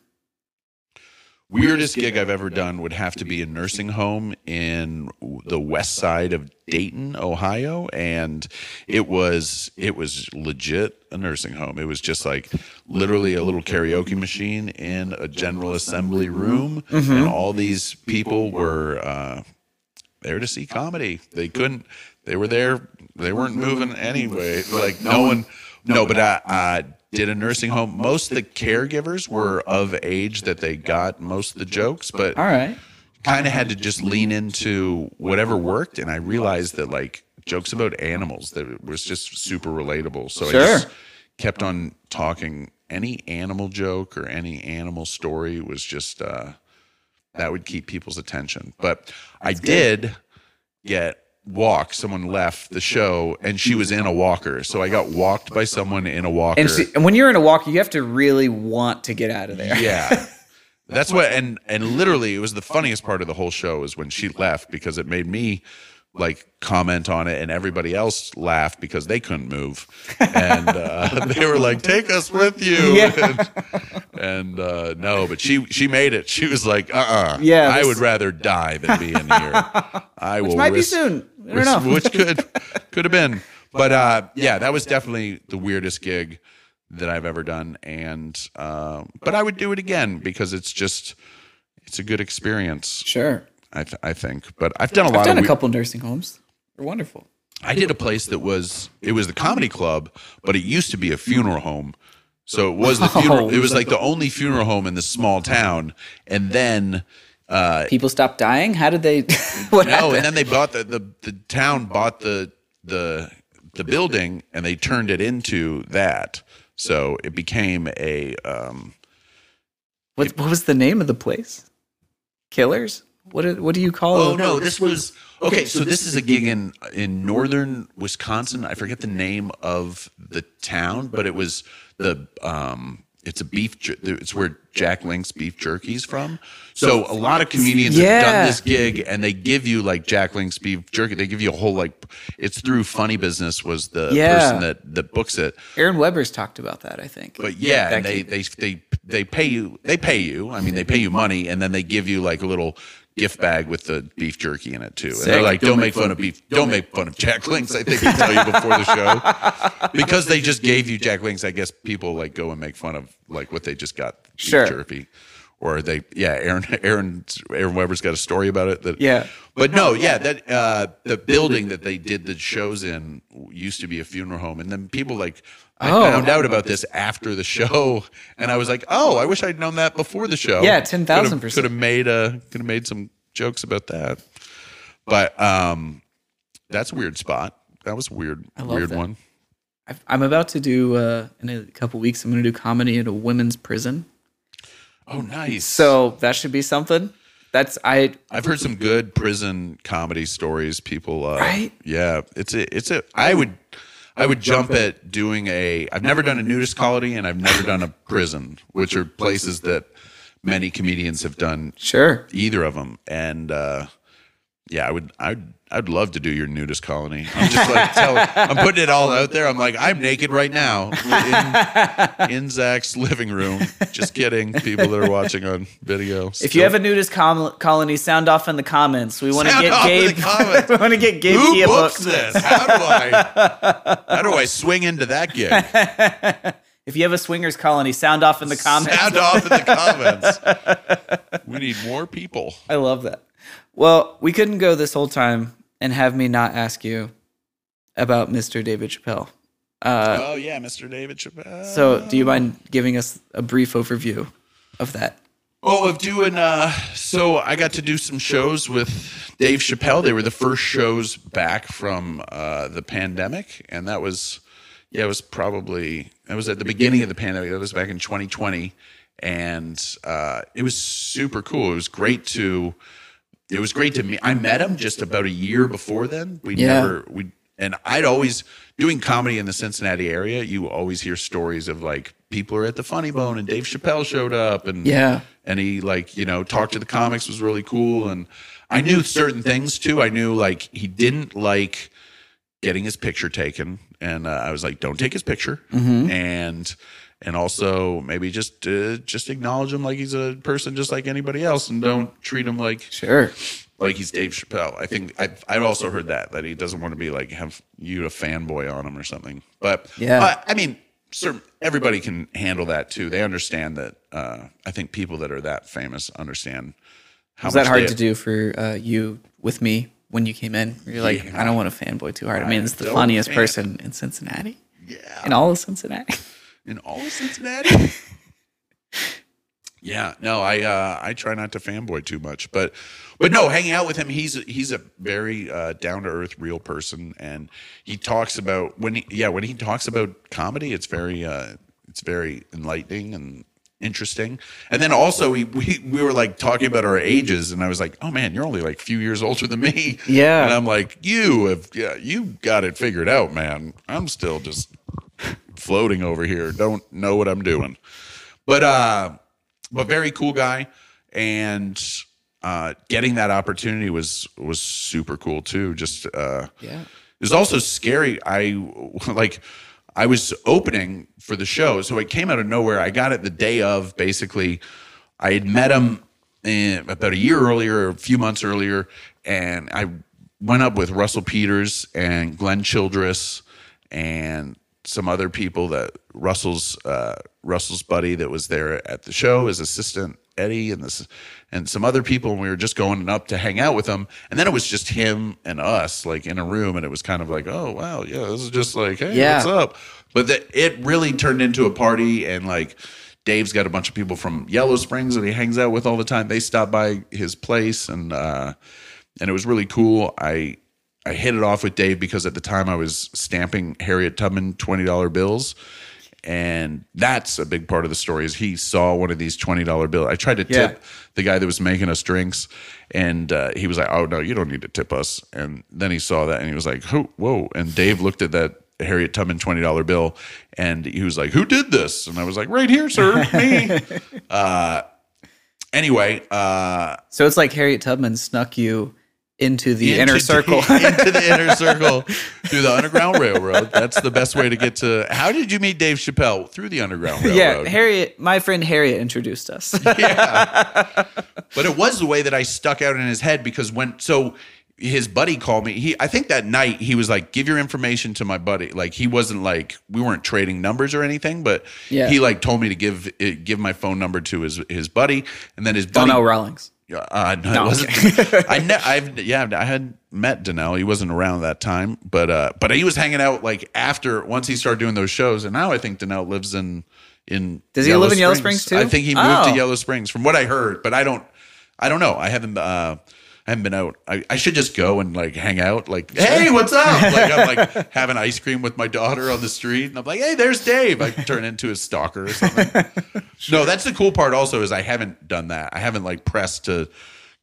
Weirdest gig I've ever done would have to be a nursing home in the west side of Dayton, Ohio, and it was it was legit a nursing home. It was just like literally a little karaoke machine in a general assembly room, and all these people were uh, there to see comedy. They couldn't. They were there. They weren't moving anyway. Like no one. No, but I, I did a nursing home. Most of the caregivers were of age that they got most of the jokes, but All right. kind of had to just lean into whatever worked. And I realized that like jokes about animals that was just super relatable. So I just kept on talking. Any animal joke or any animal story was just uh, that would keep people's attention. But I did get walk. Someone left the show and she was in a walker. So I got walked by someone in a walker. And, and when you're in a walker, you have to really want to get out of there. Yeah. That's what and and literally it was the funniest part of the whole show is when she left because it made me like comment on it and everybody else laughed because they couldn't move and uh, they were like take us with you Yeah. and, and, uh, no but she she made it she was like uh-uh Yeah, I would rather die than be in here I will Might be soon. Which, which could could have been. But uh, yeah, that was definitely the weirdest gig that I've ever done. And uh, but I would do it again because it's just it's a good experience. Sure. I th- I think. But I've done a lot I've done of. a we- couple nursing homes. They're wonderful. I did a place that was it was the comedy club, but it used to be a funeral home. So it was the funeral. Oh. It was like the only funeral home in this small town, and then. Uh, People stopped dying. How did they? what No, happened? and then they bought the, the the town bought the the the building and they turned it into that. So it became a um what, what was the name of the place? Killers. What do, what do you call it? Oh it? no, this was okay. So this is a gig in in northern Wisconsin. I forget the name of the town, but it was the um. It's a beef. jer- It's where Jack Link's beef jerky's from. So a lot of comedians have done this gig, and they give you like Jack Link's beef jerky. They give you a whole like. It's through Funny Business was the Yeah. person that that books it. Aaron Weber's talked about that. I think. But yeah, That and they, they they they pay you. They pay you. I mean, they pay you money, and then they give you like a little gift bag with the beef jerky in it too. And they're like, "Don't make fun of beef. Don't make fun of Jack Links." I think they tell you before the show because they just gave you Jack Links. I guess people like go and make fun of like what they just got beef Sure. jerky. Or they, yeah, Aaron, Aaron, Aaron Weber's got a story about it. That, Yeah. but no, yeah, that uh, the building that they did the shows in used to be a funeral home, and then people like I Oh. found out about this after the show, and I was like, oh, I wish I'd known that before the show. Yeah, 10,000%. Could have made a could have made some jokes about that, but um, that's a weird spot. That was a weird, love weird that. one. I've- I'm about to do uh, in a couple weeks. I'm going to do comedy in a women's prison. Oh, nice. So that should be something. That's I. I've heard some good prison comedy stories. People, uh, Right? Yeah, it's a, it's a. I would, I would jump at doing a. I've never done a nudist colony, and I've never done a prison, which are places that many comedians have done. Sure. Either of them, and uh, yeah, I would, I'd, I'd love to do your nudist colony. I'm just like telling, I'm putting it all out there. I'm like, I'm naked right now in, in Zach's living room. Just kidding, people that are watching on video. If you have a nudist com- colony, sound off in the comments. We want to get Gabe. we want to get Gabe Who Kea books books. this? How do I? How do I swing into that gig? If you have a swingers colony, sound off in the comments. Sound off in the comments. We need more people. I love that. Well, we couldn't go this whole time and have me not ask you about Mr. David Chappelle. oh yeah, Mr. David Chappelle. So, do you mind giving us a brief overview of that? Oh, of doing. Uh, so I got to do some shows with Dave Chappelle. They were the first shows back from uh, the pandemic, and that was, yeah, it was probably that was at the beginning of the pandemic. That was back in 2020, and uh, it was super cool. It was great to it was great to meet. I met him just about a year before then. We Yeah. never we and I'd always doing comedy in the Cincinnati area. You always hear stories of like people are at the Funny Bone and Dave Chappelle showed up and Yeah. and he like you know talked to the comics was really cool and I knew certain things too. I knew like he didn't like getting his picture taken and uh, I was like don't take his picture and and also maybe just uh, just acknowledge him like he's a person just like anybody else and don't treat him like Sure. like he's Dave Chappelle. I think I've, I've also heard that that he doesn't want to be like have you a fanboy on him or something. But Yeah. uh, I mean, certain, everybody can handle that too. They understand that. Uh, I think people that are that famous understand how Was that hard to do for uh, you with me when you came in? You're like, Yeah. I don't want to fanboy too hard. I mean, it's the funniest fan- person in Cincinnati, Yeah, in all of Cincinnati. in all of Cincinnati. yeah, no, I uh, I try not to fanboy too much, but but no, hanging out with him, he's he's a very uh, down to earth, real person, and he talks about when he yeah when he talks about comedy, it's very uh, it's very enlightening and interesting. And then also we, we we were like talking about our ages, and I was like, oh man, you're only like a few years older than me. Yeah. and I'm like, you have yeah, you got it figured out, man. I'm still just floating over here. Don't know what I'm doing. But uh but very cool guy and uh getting that opportunity was was super cool too. Just uh Yeah. it was also scary. I like I was opening for the show, so it came out of nowhere. I got it the day of basically. I had met him eh, about a year earlier, a few months earlier, and I went up with Russell Peters and Glenn Childress and some other people that Russell's uh, Russell's buddy that was there at the show, his assistant Eddie, and this and some other people, and we were just going up to hang out with them. And then it was just him and us, like in a room, and it was kind of like, oh wow, yeah, this is just like, hey, Yeah. what's up? But the, it really turned into a party, and like Dave's got a bunch of people from Yellow Springs that he hangs out with all the time. They stopped by his place, and uh, and it was really cool. I I hit it off with Dave because at the time I was stamping Harriet Tubman twenty dollar bills, and that's a big part of the story. Is he saw one of these twenty dollar bills? I tried to Yeah. tip the guy that was making us drinks, and uh, he was like, "Oh no, you don't need to tip us." And then he saw that, and he was like, "Who? Whoa!" And Dave looked at that Harriet Tubman twenty dollar bill, and he was like, "Who did this?" And I was like, "Right here, sir, me." uh, anyway, uh, So it's like Harriet Tubman snuck you into the into inner the- circle. into the inner circle through the Underground Railroad. That's the best way to get to. How did you meet Dave Chappelle through the Underground Railroad? yeah, Harriet, my friend Harriet introduced us. yeah. But it was the way that I stuck out in his head because when so his buddy called me. He I think that night he was like, "Give your information to my buddy." Like he wasn't like we weren't trading numbers or anything, but Yeah. he like told me to give it, give my phone number to his his buddy, and then his buddy. Donnell Rawlings. Yeah, Uh, no, No, it wasn't. I ne- I've yeah, I had met Donnell. He wasn't around that time, but uh, but he was hanging out like after once he started doing those shows, and now I think Donnell lives in in. Does he live in Yellow Springs, too? I think he moved Oh. to Yellow Springs, from what I heard, but I don't. I don't know. I haven't. Uh, I haven't been out. I, I should just go and like hang out. Like, hey, what's up? Like I'm like having ice cream with my daughter on the street, and I'm like, hey, there's Dave. I turn into a stalker or something. No, that's the cool part. Also, is I haven't done that. I haven't like pressed to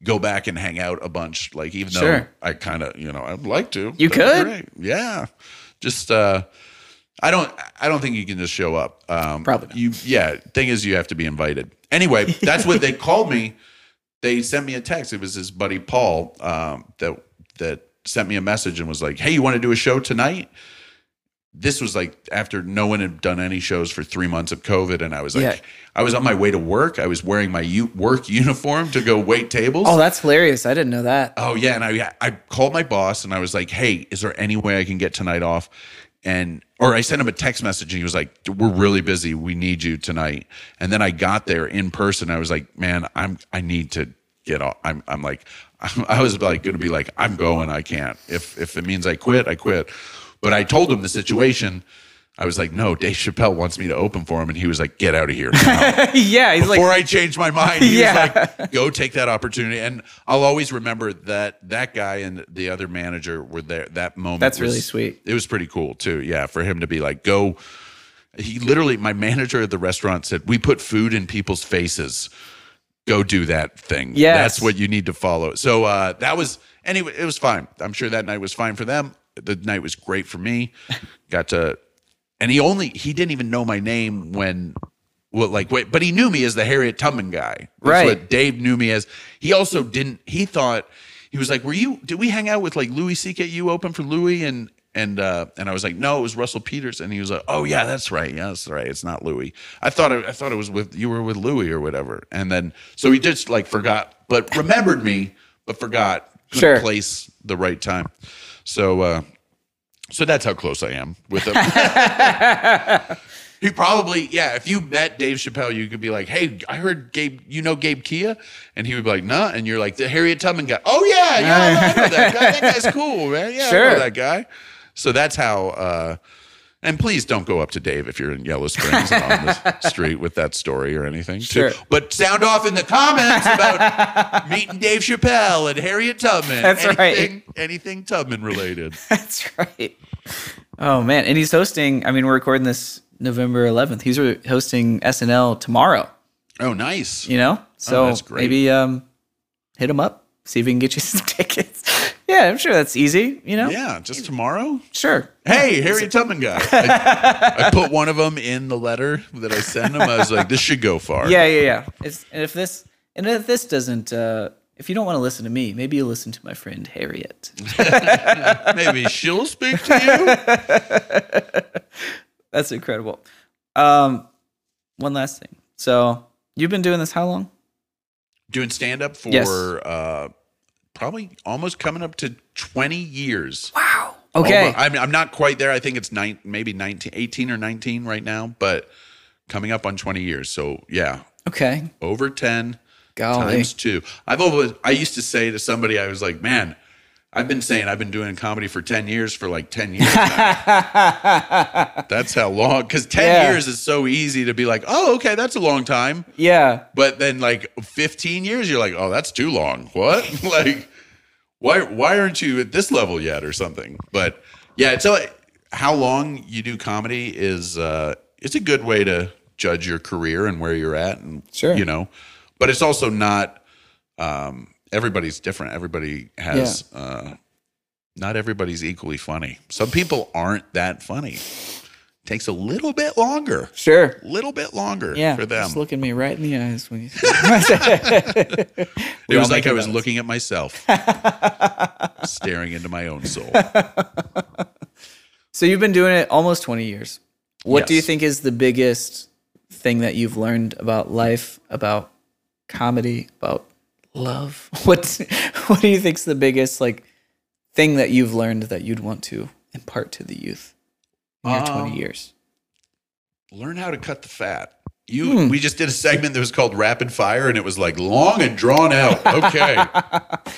go back and hang out a bunch. Like even though I kind of, you know, I'd like to. You could. great. yeah. Just uh, I don't. I don't think you can just show up. Um, Probably not. You. Yeah. Thing is, you have to be invited. Anyway, that's what they called me. They sent me a text. It was his buddy Paul um, that that sent me a message and was like, "Hey, you want to do a show tonight?" This was like after no one had done any shows for three months of COVID, and I was like, Yeah. I was on my way to work. I was wearing my u- work uniform to go wait tables. Oh, that's hilarious. I didn't know that. Oh yeah, and I I called my boss and I was like, "Hey, is there any way I can get tonight off?" And or I sent him a text message and he was like, "We're really busy. We need you tonight." And then I got there in person. I was like, "Man, I'm I need to get off." I'm I'm like I was like going to be like, "I'm going. I can't. If if it means I quit, I quit." But I told him the situation. I was like, "No, Dave Chappelle wants me to open for him," and he was like, "Get out of here." now." yeah, he's before like, I changed my mind, he Yeah. was like, "Go take that opportunity." And I'll always remember that that guy and the other manager were there. That moment. That's was- really sweet. It was pretty cool too. Yeah, for him to be like, "Go." He literally, my manager at the restaurant said, "We put food in people's faces. Go do that thing. Yes. that's what you need to follow." So uh, that was anyway. It was fine. I'm sure that night was fine for them. The night was great for me. Got to, and he only he didn't even know my name when. Well, like, wait, but he knew me as the Harriet Tubman guy. That's Right. what Dave knew me as. He also didn't. He thought he was like, "Were you? Did we hang out with like Louis C.K. You open for Louis and and uh and I was like, "No, it was Russell Peters." And he was like, "Oh yeah, that's right. Yeah, that's right. It's not Louis. I thought it, I thought it was with you were with Louis or whatever." And then so he just like forgot, but remembered me, but forgot. Couldn't Sure. place the right time. So uh so that's how close I am with him. He probably, yeah. If you met Dave Chappelle, you could be like, "Hey, I heard Gabe. You know Gabe Kea?" And he would be like, "Nah." And you're like, "The Harriet Tubman guy." Oh yeah, yeah, I know that guy. That guy's cool, man. Yeah, I Sure. know that guy. So that's how. uh And please don't go up to Dave if you're in Yellow Springs and on the street with that story or anything. too. Sure. But sound off in the comments about meeting Dave Chappelle and Harriet Tubman. That's right. anything, Anything Tubman related. That's right. Oh man, and he's hosting. I mean, we're recording this November 11th. He's re- hosting SNL tomorrow. Oh, nice. You know, so that's great. maybe um, hit him up, see if we can get you some tickets. yeah, I'm sure that's easy. You know, Yeah, just tomorrow. sure. Hey, Harry Tubman guy. I, I put one of them in the letter that I sent him. I was like, this should go far. Yeah, yeah, yeah. It's, and if this and if this doesn't, uh, if you don't want to listen to me, maybe you listen to my friend Harriet. Maybe she'll speak to you. That's incredible. Um, one last thing. So you've been doing this how long? Doing stand up for Yes. uh, probably almost coming up to 20 years. Wow. Okay. Almo- I'm, I'm not quite there. I think it's nine, maybe 19, 18 or 19 right now, but coming up on 20 years. So yeah, okay. over 10 Golly. times two. I've always, I used to say to somebody, I was like, man, I've been saying I've been doing comedy for 10 years for like 10 years. now." that's how long, because 10 Yeah. years is so easy to be like, oh, okay, that's a long time. Yeah. But then like 15 years, you're like, oh, that's too long. What? like, why, why aren't you at this level yet or something? But yeah, it's a, how long you do comedy is, uh, it's a good way to judge your career and where you're at. And, Sure. you know, but it's also not, um, everybody's different. Everybody has, uh, not everybody's equally funny. Some people aren't that funny. Takes a little bit longer, Sure. little bit longer Yeah. for them. Just look at me right in the eyes when you. It was like I was looking at myself, staring into my own soul. so you've been doing it almost 20 years. What do you think is the biggest thing that you've learned about life, about comedy, about love? What What do you think's the biggest like thing that you've learned that you'd want to impart to the youth in your 20 Um, years? Learn how to cut the fat. You, we just did a segment that was called Rapid Fire, and it was like long and drawn out. Okay,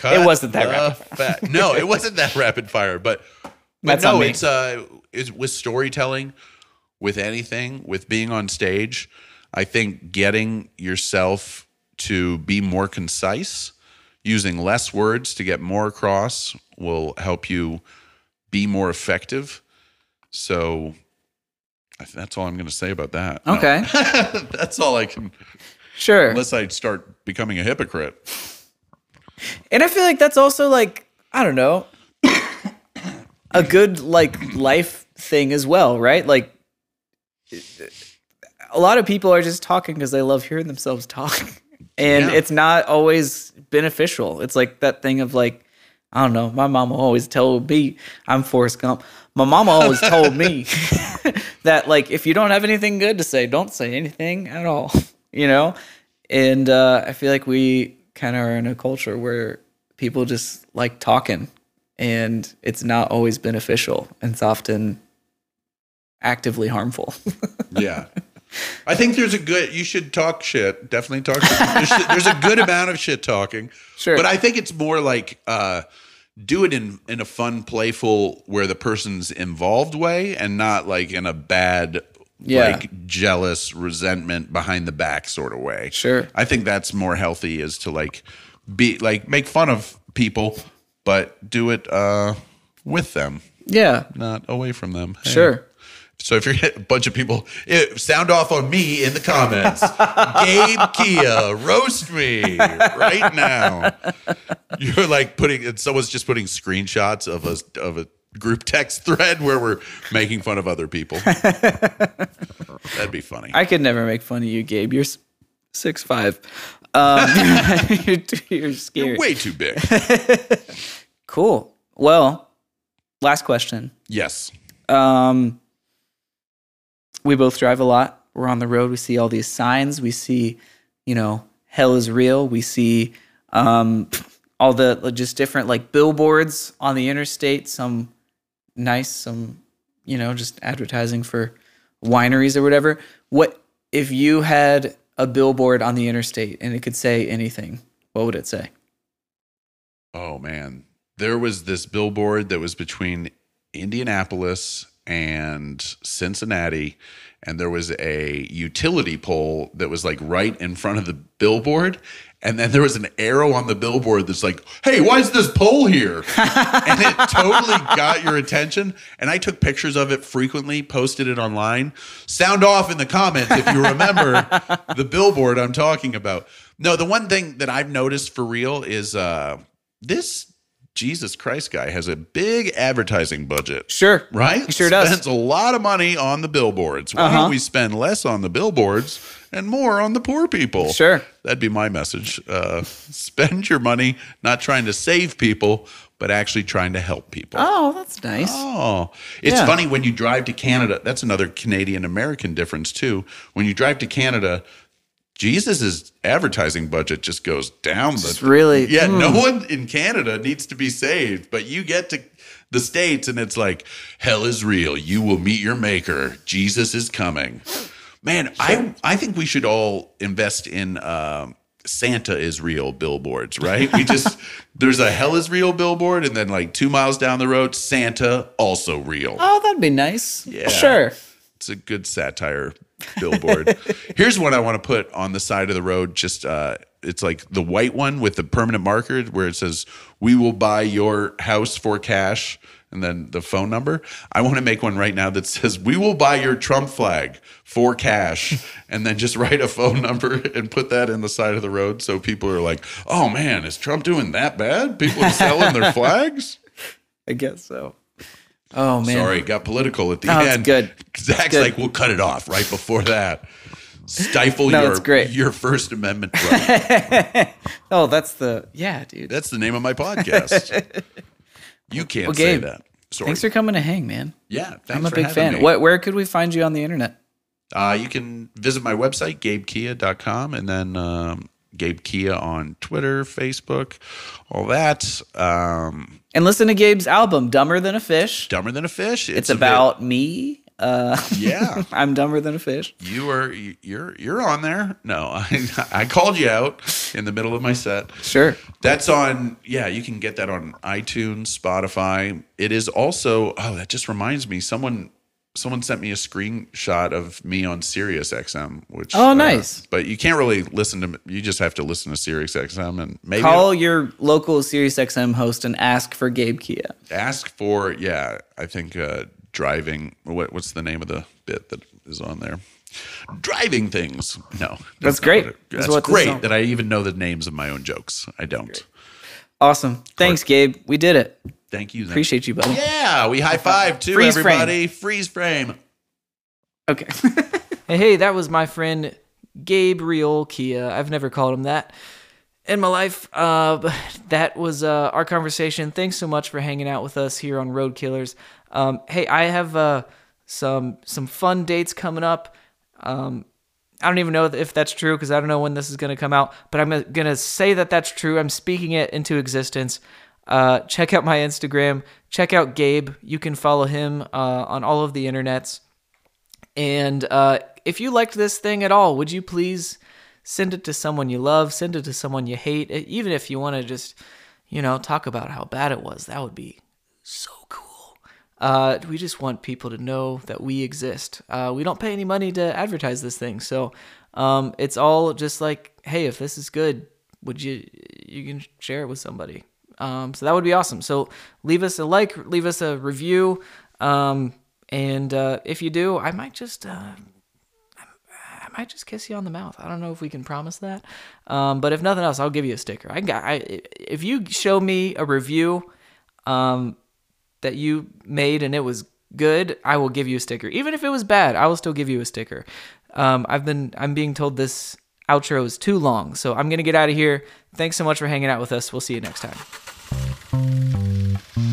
Cut It wasn't that rapid fat. No, it wasn't that rapid fire. But, but That's no, on me. it's uh, it's with storytelling, with anything, with being on stage. I think getting yourself to be more concise, using less words to get more across, will help you be more effective. So that's all I'm going to say about that. No. Okay. that's all I can, Sure. unless I start becoming a hypocrite. And I feel like that's also like I don't know a good like life thing as well, right? Like a lot of people are just talking because they love hearing themselves talk. And Yeah. it's not always beneficial. It's like that thing of like I don't know. My mama always told me I'm Forrest Gump. My mama always told me that like if you don't have anything good to say, don't say anything at all. You know, and uh, I feel like we kind of are in a culture where people just like talking, and it's not always beneficial, and it's often actively harmful. Yeah. I think there's a good, you should talk shit. Definitely talk shit. There's, there's a good amount of shit talking. Sure. But I think it's more like, uh, do it in, in a fun, playful, where the person's involved way and not like in a bad, Yeah. like jealous resentment behind the back sort of way. Sure. I think that's more healthy is to like be like make fun of people, but do it uh, with them, yeah, not away from them. Hey. sure. So if you're a bunch of people, eh, sound off on me in the comments. Gabe Kea, roast me right now. You're like putting, and someone's just putting screenshots of a of a group text thread where we're making fun of other people. That'd be funny. I could never make fun of you, Gabe. You're six five. Um, you're, you're scary. You're way too big. Cool. Well, last question. Yes. Um, we both drive a lot. We're on the road. We see all these signs. We see, you know, hell is real. We see um, all the just different like billboards on the interstate. Some nice, some you know, just advertising for wineries or whatever. What if you had a billboard on the interstate and it could say anything? What would it say? Oh man, there was this billboard that was between Indianapolis and Cincinnati, and there was a utility pole that was like right in front of the billboard. And then there was an arrow on the billboard that's like, hey, why is this pole here? and it totally got your attention. And I took pictures of it frequently, posted it online. Sound off in the comments if you remember the billboard I'm talking about. No, the one thing that I've noticed for real is uh, this Jesus Christ guy has a big advertising budget. Sure. Right? He sure does. Spends a lot of money on the billboards. Why Uh-huh. don't we spend less on the billboards and more on the poor people? Sure. That'd be my message. Uh, spend your money not trying to save people, but actually trying to help people. Oh, that's nice. Oh, it's Yeah. funny when you drive to Canada. That's another Canadian American difference too. When you drive to Canada, Jesus's advertising budget just goes down. It's The, really yeah, mm. no one in Canada needs to be saved, but you get to the states and it's like hell is real. You will meet your maker. Jesus is coming. Man, I I think we should all invest in um, Santa is real billboards, right? We just there's a hell is real billboard, and then like two miles down the road, Santa also real. Oh, that'd be nice. Yeah. Sure. It's a good satire billboard. Here's one I want to put on the side of the road. Just uh, it's like the white one with the permanent marker where it says, "We will buy your house for cash." And then the phone number. I want to make one right now that says, "We will buy your Trump flag for cash," and then just write a phone number and put that in the side of the road, so people are like, "Oh man, is Trump doing that bad? People are selling their flags." I guess so. Oh man. Sorry, got political at the it's end. good. Zach's good. like, we'll cut it off right before that. Stifle No, your your First Amendment right. Oh, that's the yeah, dude. That's the name of my podcast. You can't Well, say that. Sorry. Thanks for coming to hang, man. yeah, thanks I'm a big fan. What where could we find you on the internet? Uh, you can visit my website, gabekea.com, and then um, Gabe Kea on Twitter, Facebook, all that. Um, And listen to Gabe's album, Dumber Than a Fish. Dumber Than a Fish. It's bit- about me. Uh, yeah. I'm dumber than a fish. You are you're you're on there. No, I I called you out in the middle of my set. Sure. That's on, yeah, you can get that on iTunes, Spotify. It is also, oh, that just reminds me, someone someone sent me a screenshot of me on Sirius XM, which Oh, nice. but you can't really listen to you just have to listen to Sirius XM and maybe Call your local SiriusXM host and ask for Gabe Kea. ask for, yeah, I think uh driving what what's the name of the bit that is on there? Driving things. No. That's not great. it- That's That's great that I even know the names of my own jokes. I don't. Awesome. Thanks, Gabe. We did it. Thank you. Then. Appreciate you, buddy. Yeah, we high five too, Freeze frame. everybody. Freeze frame. Okay. Hey, hey, that was my friend Gabriel Kea. I've never called him that in my life. Uh, but that was uh, our conversation. Thanks so much for hanging out with us here on Road Killers. Um, hey, I have uh, some some fun dates coming up. Um, I don't even know if that's true because I don't know when this is going to come out, but I'm going to say that that's true. I'm speaking it into existence. Uh, check out my Instagram. Check out Gabe. You can follow him uh, on all of the internets. And uh, if you liked this thing at all, would you please send it to someone you love, send it to someone you hate, even if you want to just, you know, talk about how bad it was. That would be so cool. Uh, we just want people to know that we exist. Uh, we don't pay any money to advertise this thing, so um, it's all just like, hey, if this is good, would you you can share it with somebody? Um, so that would be awesome. So leave us a like, leave us a review. Um, And uh, if you do, I might just. Uh, I might just kiss you on the mouth. I don't know if we can promise that, um, but if nothing else, I'll give you a sticker. I got. I, if you show me a review um, that you made and it was good, I will give you a sticker. Even if it was bad, I will still give you a sticker. Um, I've been. I'm being told this outro is too long, so I'm gonna get out of here. Thanks so much for hanging out with us. We'll see you next time. Thank you.